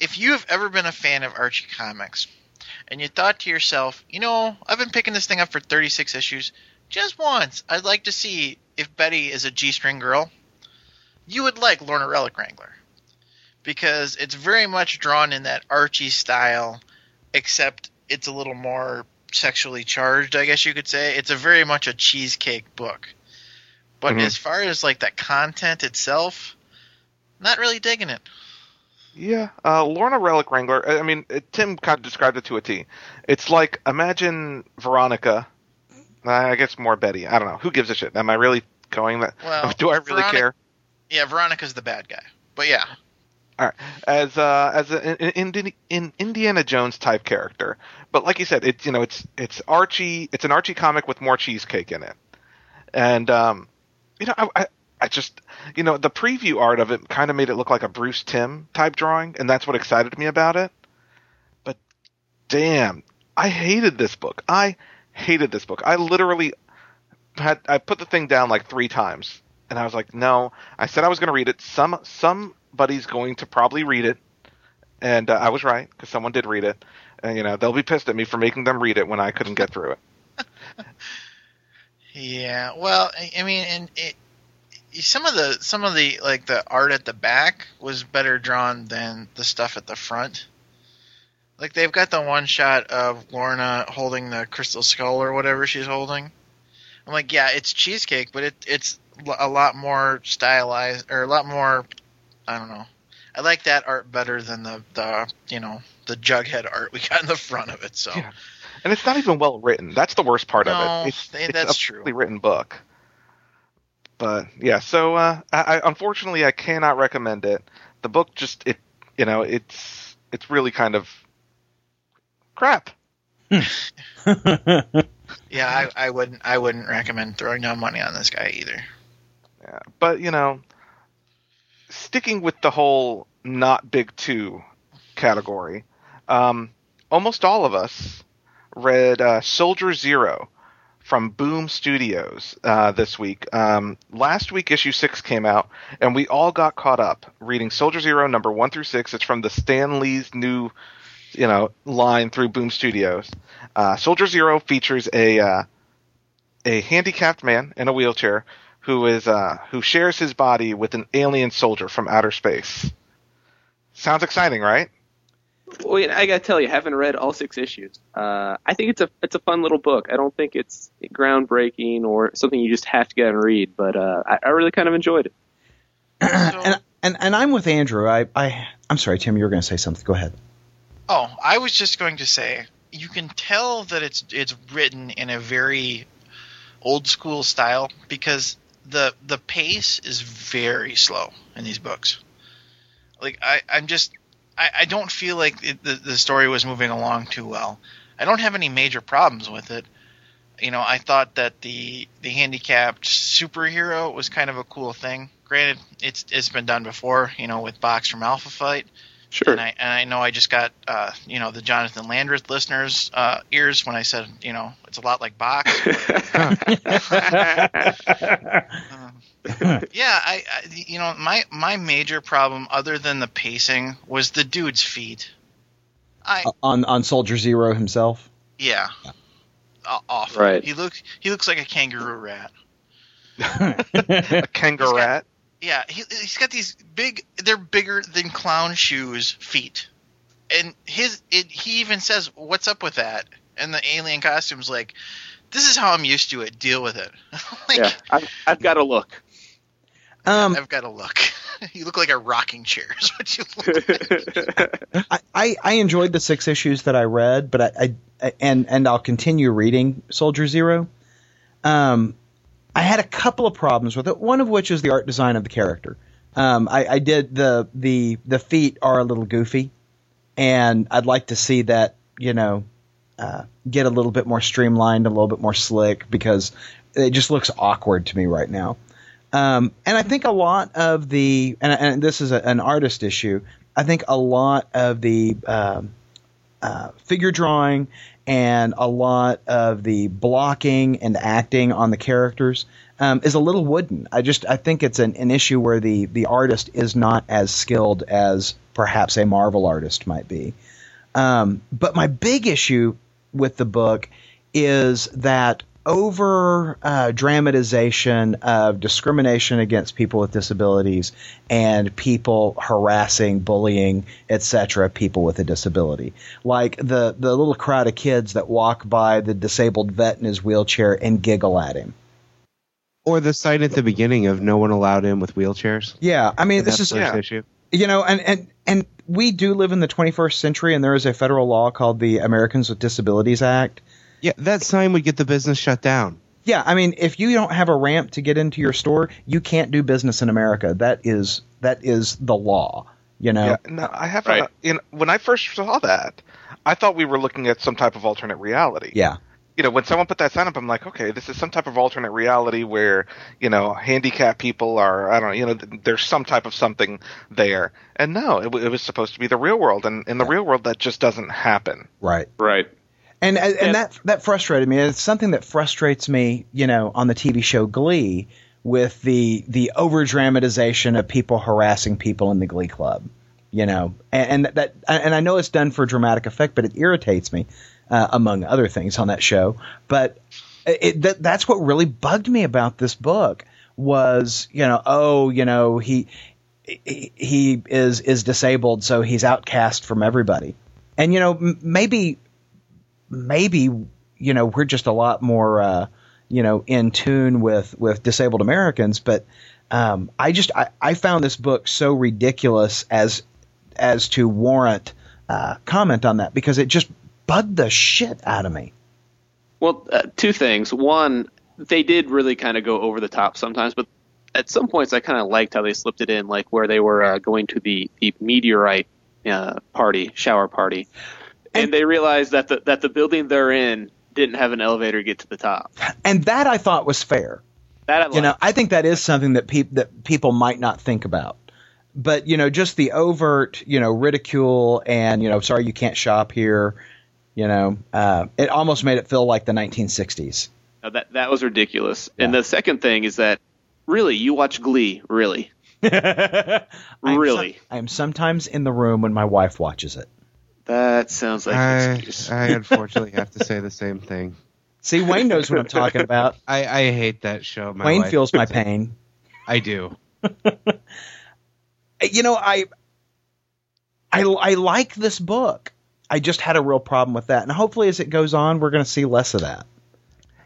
Speaker 4: If you have ever been a fan of Archie comics, and you thought to yourself, you know, I've been picking this thing up for 36 issues, just once, I'd like to see if Betty is a G-string girl. You would like Lorna Relic Wrangler because it's very much drawn in that Archie style, except it's a little more sexually charged. I guess you could say it's a very much a cheesecake book. But
Speaker 3: Mhm.
Speaker 4: as far as like the content itself, not really digging it.
Speaker 3: Yeah, uh, Lorna Relic Wrangler. I I mean, Tim kind of described it to a T. It's like imagine Veronica. I guess more Betty. I don't know. Who gives a shit? Am I really going that?
Speaker 4: Well, [laughs]
Speaker 3: do I really
Speaker 4: Veronica-
Speaker 3: care?
Speaker 4: Yeah, Veronica's the bad guy. But yeah,
Speaker 3: As uh, as an in Indiana Jones type character, but like you said, it's you know it's it's Archie. It's an Archie comic with more cheesecake in it, and um, you know I, I I just you know the preview art of it kind of made it look like a Bruce Timm type drawing, and that's what excited me about it. But damn, I hated this book. I hated this book. I literally had I put the thing down like three times, and I was like, no. I said I was going to read it. Some somebody's going to probably read it, and uh, I was right because someone did read it. And you know they'll be pissed at me for making them read it when I couldn't get through it. [laughs]
Speaker 4: yeah. Well, I, mean, and it, some of the some of the like the art at the back was better drawn than the stuff at the front. Like they've got the one shot of Lorna holding the crystal skull or whatever she's holding. I'm like, yeah, it's cheesecake, but it it's a lot more stylized or a lot more. I don't know. I like that art better than the the you know the Jughead art we got in the front of it. So
Speaker 3: Yeah. And it's not even well written. That's the worst part
Speaker 4: No,
Speaker 3: of it. It's,
Speaker 4: they-
Speaker 3: it's
Speaker 4: that's
Speaker 3: a
Speaker 4: true.
Speaker 3: written book. But yeah, so uh, I, I unfortunately I cannot recommend it. The book just it you know it's it's really kind of crap. [laughs]
Speaker 4: yeah, I, I wouldn't I wouldn't recommend throwing down money on this guy either.
Speaker 3: Yeah, but you know, sticking with the whole not big two category, um, almost all of us read uh, Soldier Zero from Boom Studios uh, this week. Um, last week, issue six came out, and we all got caught up reading Soldier Zero number one through six. It's from the Stan Lee's new, you know, line through Boom Studios. Uh, Soldier Zero features a uh, a handicapped man in a wheelchair who is uh, who shares his body with an alien soldier from outer space. Sounds exciting, right?
Speaker 5: Well, I gotta tell you, I haven't read all six issues, uh, I think it's a it's a fun little book. I don't think it's groundbreaking or something you just have to get and read, but uh, I, I really kind of enjoyed it. [clears throat]
Speaker 1: and, and and I'm with Andrew. I I I'm sorry, Tim. You were going to say something. Go ahead.
Speaker 4: Oh, I was just going to say you can tell that it's it's written in a very old school style because the the pace is very slow in these books. Like I I'm just I, I don't feel like it, the the story was moving along too well. I don't have any major problems with it. You know, I thought that the the handicapped superhero was kind of a cool thing. Granted, it's it's been done before, you know, with Box from Alpha Flight.
Speaker 5: Sure.
Speaker 4: And I, and I know I just got, uh, you know, the Jonathan Landreth listeners' uh, ears when I said, you know, it's a lot like Box. [laughs] Um, yeah, I, I, you know, my my major problem, other than the pacing, was the dude's feet. I,
Speaker 1: on on Soldier Zero himself.
Speaker 4: yeah, Aw- awful.
Speaker 5: Right.
Speaker 4: He looks he looks like a kangaroo rat. [laughs]
Speaker 3: A kangaroo rat.
Speaker 4: Yeah, he, he's got these big. They're bigger than clown shoes feet, and his. It, he even says, "What's up with that?" And the alien costume's like, "This is how I'm used to it. Deal with it." [laughs] like,
Speaker 5: yeah, I've, I've got to look.
Speaker 1: Um,
Speaker 4: I've got to look. [laughs] you look like a rocking chair. [laughs] Is what you look like.
Speaker 1: I, I, I enjoyed the six issues that I read, but I, I and and I'll continue reading Soldier Zero. Um, I had a couple of problems with it. One of which is the art design of the character. Um, I, I did the the the feet are a little goofy, and I'd like to see that you know uh, get a little bit more streamlined, a little bit more slick because it just looks awkward to me right now. Um, and I think a lot of the, and, and this is a, an artist issue, I think a lot of the um, uh, figure drawing and a lot of the blocking and acting on the characters um, is a little wooden. I just I think it's an, an issue where the the artist is not as skilled as perhaps a Marvel artist might be. Um, but my big issue with the book is that over uh, dramatization of discrimination against people with disabilities and people harassing, bullying, etc. people with a disability. Like the the little crowd of kids that walk by the disabled vet in his wheelchair and giggle at him.
Speaker 2: Or the sign at the beginning of no one allowed in with wheelchairs.
Speaker 1: Yeah, I mean this is
Speaker 3: yeah.
Speaker 2: issue.
Speaker 1: you know and and and we do live in the 21st century and there is a federal law called the Americans with Disabilities Act.
Speaker 2: Yeah, that sign would get the business shut down.
Speaker 1: Yeah, I mean if you don't have a ramp to get into your store, you can't do business in America. That is that is the law, you know.
Speaker 3: Yeah, no, I have.
Speaker 5: Right.
Speaker 3: A, in, when I first saw that, I thought we were looking at some type of alternate reality.
Speaker 1: Yeah.
Speaker 3: You know, when someone put that sign up, I'm like, okay, this is some type of alternate reality where you know handicapped people are. I don't know. You know, there's some type of something there. And no, it, w- it was supposed to be the real world, and in the real world, that just doesn't happen.
Speaker 1: Right.
Speaker 5: Right.
Speaker 1: And and,
Speaker 5: Yeah.
Speaker 1: that that frustrated me. It's something that frustrates me, you know, on the TV show Glee with the the over dramatization of people harassing people in the Glee Club, you know, and, and that and I know it's done for dramatic effect, but it irritates me, uh, among other things on that show. But it, that that's what really bugged me about this book was, you know, oh, you know, he he, he is is disabled, so he's outcast from everybody. And you know, m- maybe maybe you know we're just a lot more uh, you know in tune with with disabled Americans, but um, I just I, I found this book so ridiculous as as to warrant uh, comment on that because it just bugged the shit out of me.
Speaker 5: Well, uh, two things. One, they did really kind of go over the top sometimes, but at some points I kind of liked how they slipped it in, like where they were uh, going to the, the meteorite uh, party, shower party, and,
Speaker 1: And-
Speaker 5: they realized that the that the building they're in didn't have an elevator to get to the top.
Speaker 1: And that I thought was fair.
Speaker 5: That I
Speaker 1: you know. I think that is something that peop- that people might not think about. But you know, just the overt, you know, ridicule and you know, sorry you can't shop here. You know, uh, it almost made it feel like the 1960s.
Speaker 5: Now, that that was ridiculous. And the second thing is that really, you watch Glee, really, [laughs]
Speaker 1: I am
Speaker 5: really.
Speaker 1: some- I am sometimes in the room when my wife watches it.
Speaker 5: That sounds like
Speaker 2: I,
Speaker 5: excuse.
Speaker 2: I [laughs] unfortunately have to say the same thing.
Speaker 1: See, Wayne knows what I'm talking about. [laughs]
Speaker 2: I, I hate that show. My
Speaker 1: Wayne
Speaker 2: wife-
Speaker 1: feels my pain.
Speaker 2: I do. [laughs]
Speaker 1: You know, I, I, I like this book. I just had a real problem with that, and hopefully, as it goes on, we're going to see less of that.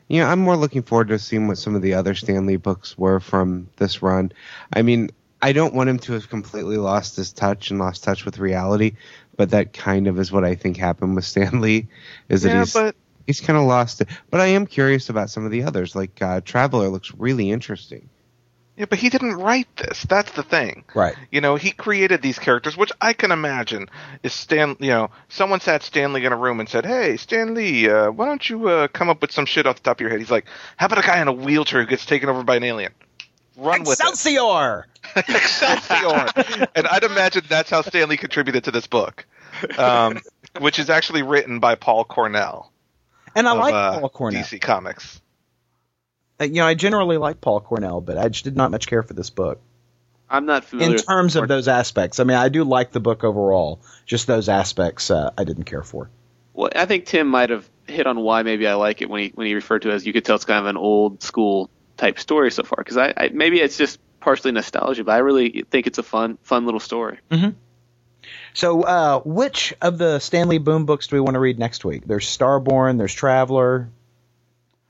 Speaker 2: You know, I'm more looking forward to seeing what some of the other Stan Lee books were from this run. I mean, I don't want him to have completely lost his touch and lost touch with reality, but that kind of is what I think happened with [laughs] Stan Lee. Is that
Speaker 3: Yeah,
Speaker 2: he's
Speaker 3: but
Speaker 2: he's kind of lost it. But I am curious about some of the others. Like uh, Traveler looks really interesting.
Speaker 3: yeah, but he didn't write this. That's the thing.
Speaker 1: Right.
Speaker 3: You know, he created these characters, which I can imagine is Stan. You know, someone sat Stan Lee in a room and said, "Hey, Stan Lee, uh, why don't you uh, come up with some shit off the top of your head?" He's like, "How about a guy in a wheelchair who gets taken over by an alien?" Run with it.
Speaker 1: Excelsior! [laughs]
Speaker 3: Excelsior. and I'd imagine that's how Stan Lee contributed to this book, um, which is actually written by Paul Cornell
Speaker 1: And I
Speaker 3: of
Speaker 1: like
Speaker 3: uh,
Speaker 1: Paul Cornell.
Speaker 3: DC Comics.
Speaker 1: Uh, You know, I generally like Paul Cornell, but I just did not much care for this book
Speaker 5: I'm not familiar.
Speaker 1: in
Speaker 5: with-
Speaker 1: terms of those aspects. I mean, I do like the book overall. Just those aspects, uh, I didn't care for.
Speaker 5: Well, I think Tim might have hit on why maybe I like it when he when he referred to it as you could tell it's kind of an old school type story so far. Because I, I maybe it's just partially nostalgia, but I really think it's a fun fun little story.
Speaker 1: So, uh, which of the Stan Lee Boom books do we want to read next week? There's Starborn, there's Traveler,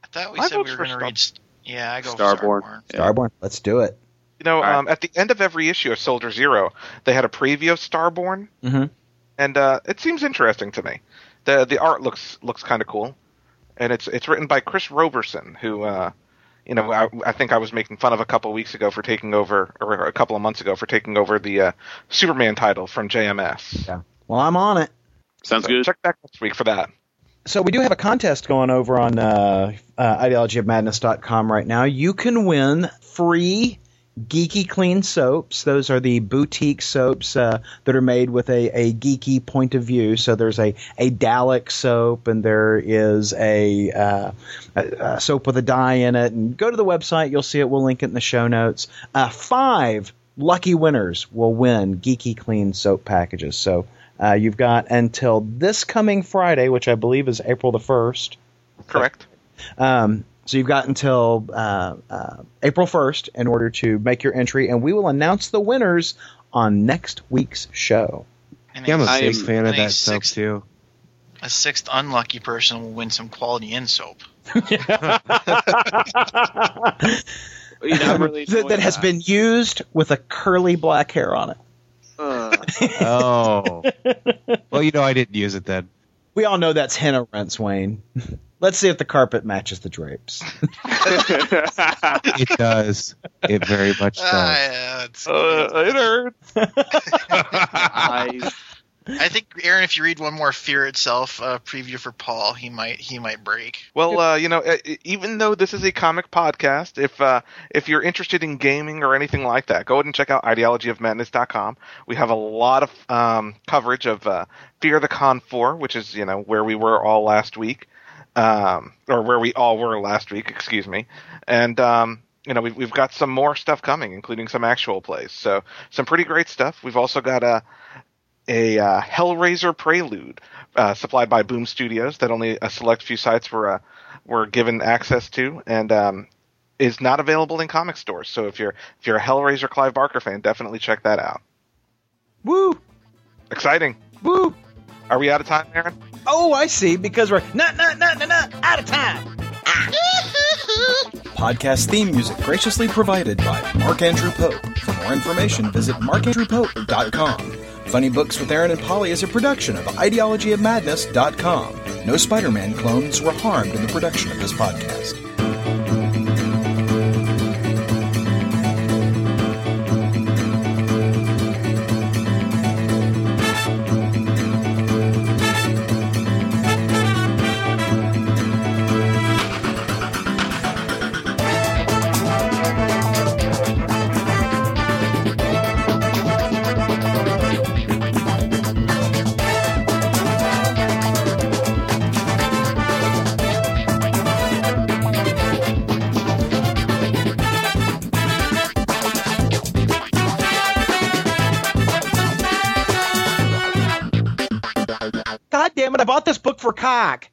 Speaker 4: I thought we
Speaker 3: I
Speaker 4: said we were going to read. Yeah, I go
Speaker 5: Starborn.
Speaker 4: for Starborn.
Speaker 5: Yeah.
Speaker 1: Starborn. Let's do it.
Speaker 3: You know,
Speaker 5: All right.
Speaker 3: um, at the end of every issue of Soldier Zero, they had a preview of Starborn,
Speaker 1: Mhm.
Speaker 3: and uh, it seems interesting to me. the The art looks looks kind of cool, and it's it's written by Chris Roberson, who, uh, you know, I, I think I was making fun of a couple of weeks ago for taking over, or a couple of months ago for taking over the uh, Superman title from JMS.
Speaker 1: Yeah. Well, I'm on it.
Speaker 5: Sounds
Speaker 3: So
Speaker 5: good.
Speaker 3: Check back next week for that.
Speaker 1: So we do have a contest going over on uh, uh, ideologyofmadness.com right now. You can win free geeky clean soaps. Those are the boutique soaps uh, that are made with a, a geeky point of view. So there's a, a Dalek soap and there is a, uh, a, a soap with a die in it. And go to the website, you'll see it. We'll link it in the show notes. Uh, five lucky winners will win geeky clean soap packages. So uh, you've got until this coming Friday, which I believe is April the 1st.
Speaker 3: Correct.
Speaker 1: Um, So you've got until uh, uh, April 1st in order to make your entry, and we will announce the winners on next week's show.
Speaker 4: And
Speaker 2: Yeah, I'm a
Speaker 5: I
Speaker 2: big fan of
Speaker 4: and a
Speaker 2: that soap
Speaker 4: sixth-
Speaker 2: too.
Speaker 4: A sixth unlucky person will win some quality in soap. [laughs] [laughs]
Speaker 5: You know, really
Speaker 1: that, that has been used with a curly black hair on it.
Speaker 5: Uh,
Speaker 2: Oh, [laughs] well, you know, I didn't use it then.
Speaker 1: We all know that's henna rinse, Wayne. Let's see if the carpet matches the drapes. [laughs]
Speaker 2: It does. It very much does.
Speaker 4: Ah, yeah,
Speaker 3: Uh, it hurts. [laughs]
Speaker 5: I,
Speaker 4: I think Aaron, if you read one more Fear Itself uh, preview for Paul, he might he might break.
Speaker 3: Well, uh, you know, uh, even though this is a comic podcast, if uh, if you're interested in gaming or anything like that, go ahead and check out ideologyofmadness.com. We have a lot of um, coverage of uh, Fear the Con 4, which is you know where we were all last week, um, or where we all were last week, excuse me, and. Um, you know, we've, we've got some more stuff coming, including some actual plays. So, some pretty great stuff. We've also got a, a uh, Hellraiser Prelude uh, supplied by Boom Studios that only a select few sites were uh, were given access to, and um, is not available in comic stores. So if you're if you're a Hellraiser Clive Barker fan, definitely check that out.
Speaker 1: Woo!
Speaker 3: Exciting.
Speaker 1: Woo!
Speaker 3: Are we out of time, Aaron?
Speaker 1: Oh, I see. Because we're not, not, not, not, not out of time. [laughs]
Speaker 6: Podcast theme music graciously provided by Mark Andrew Pope. For more information, visit markandrewpope.com. Funny Books with Aaron and Polly is a production of ideologyofmadness.com. No Spider-Man clones were harmed in the production of this podcast.
Speaker 1: For cock.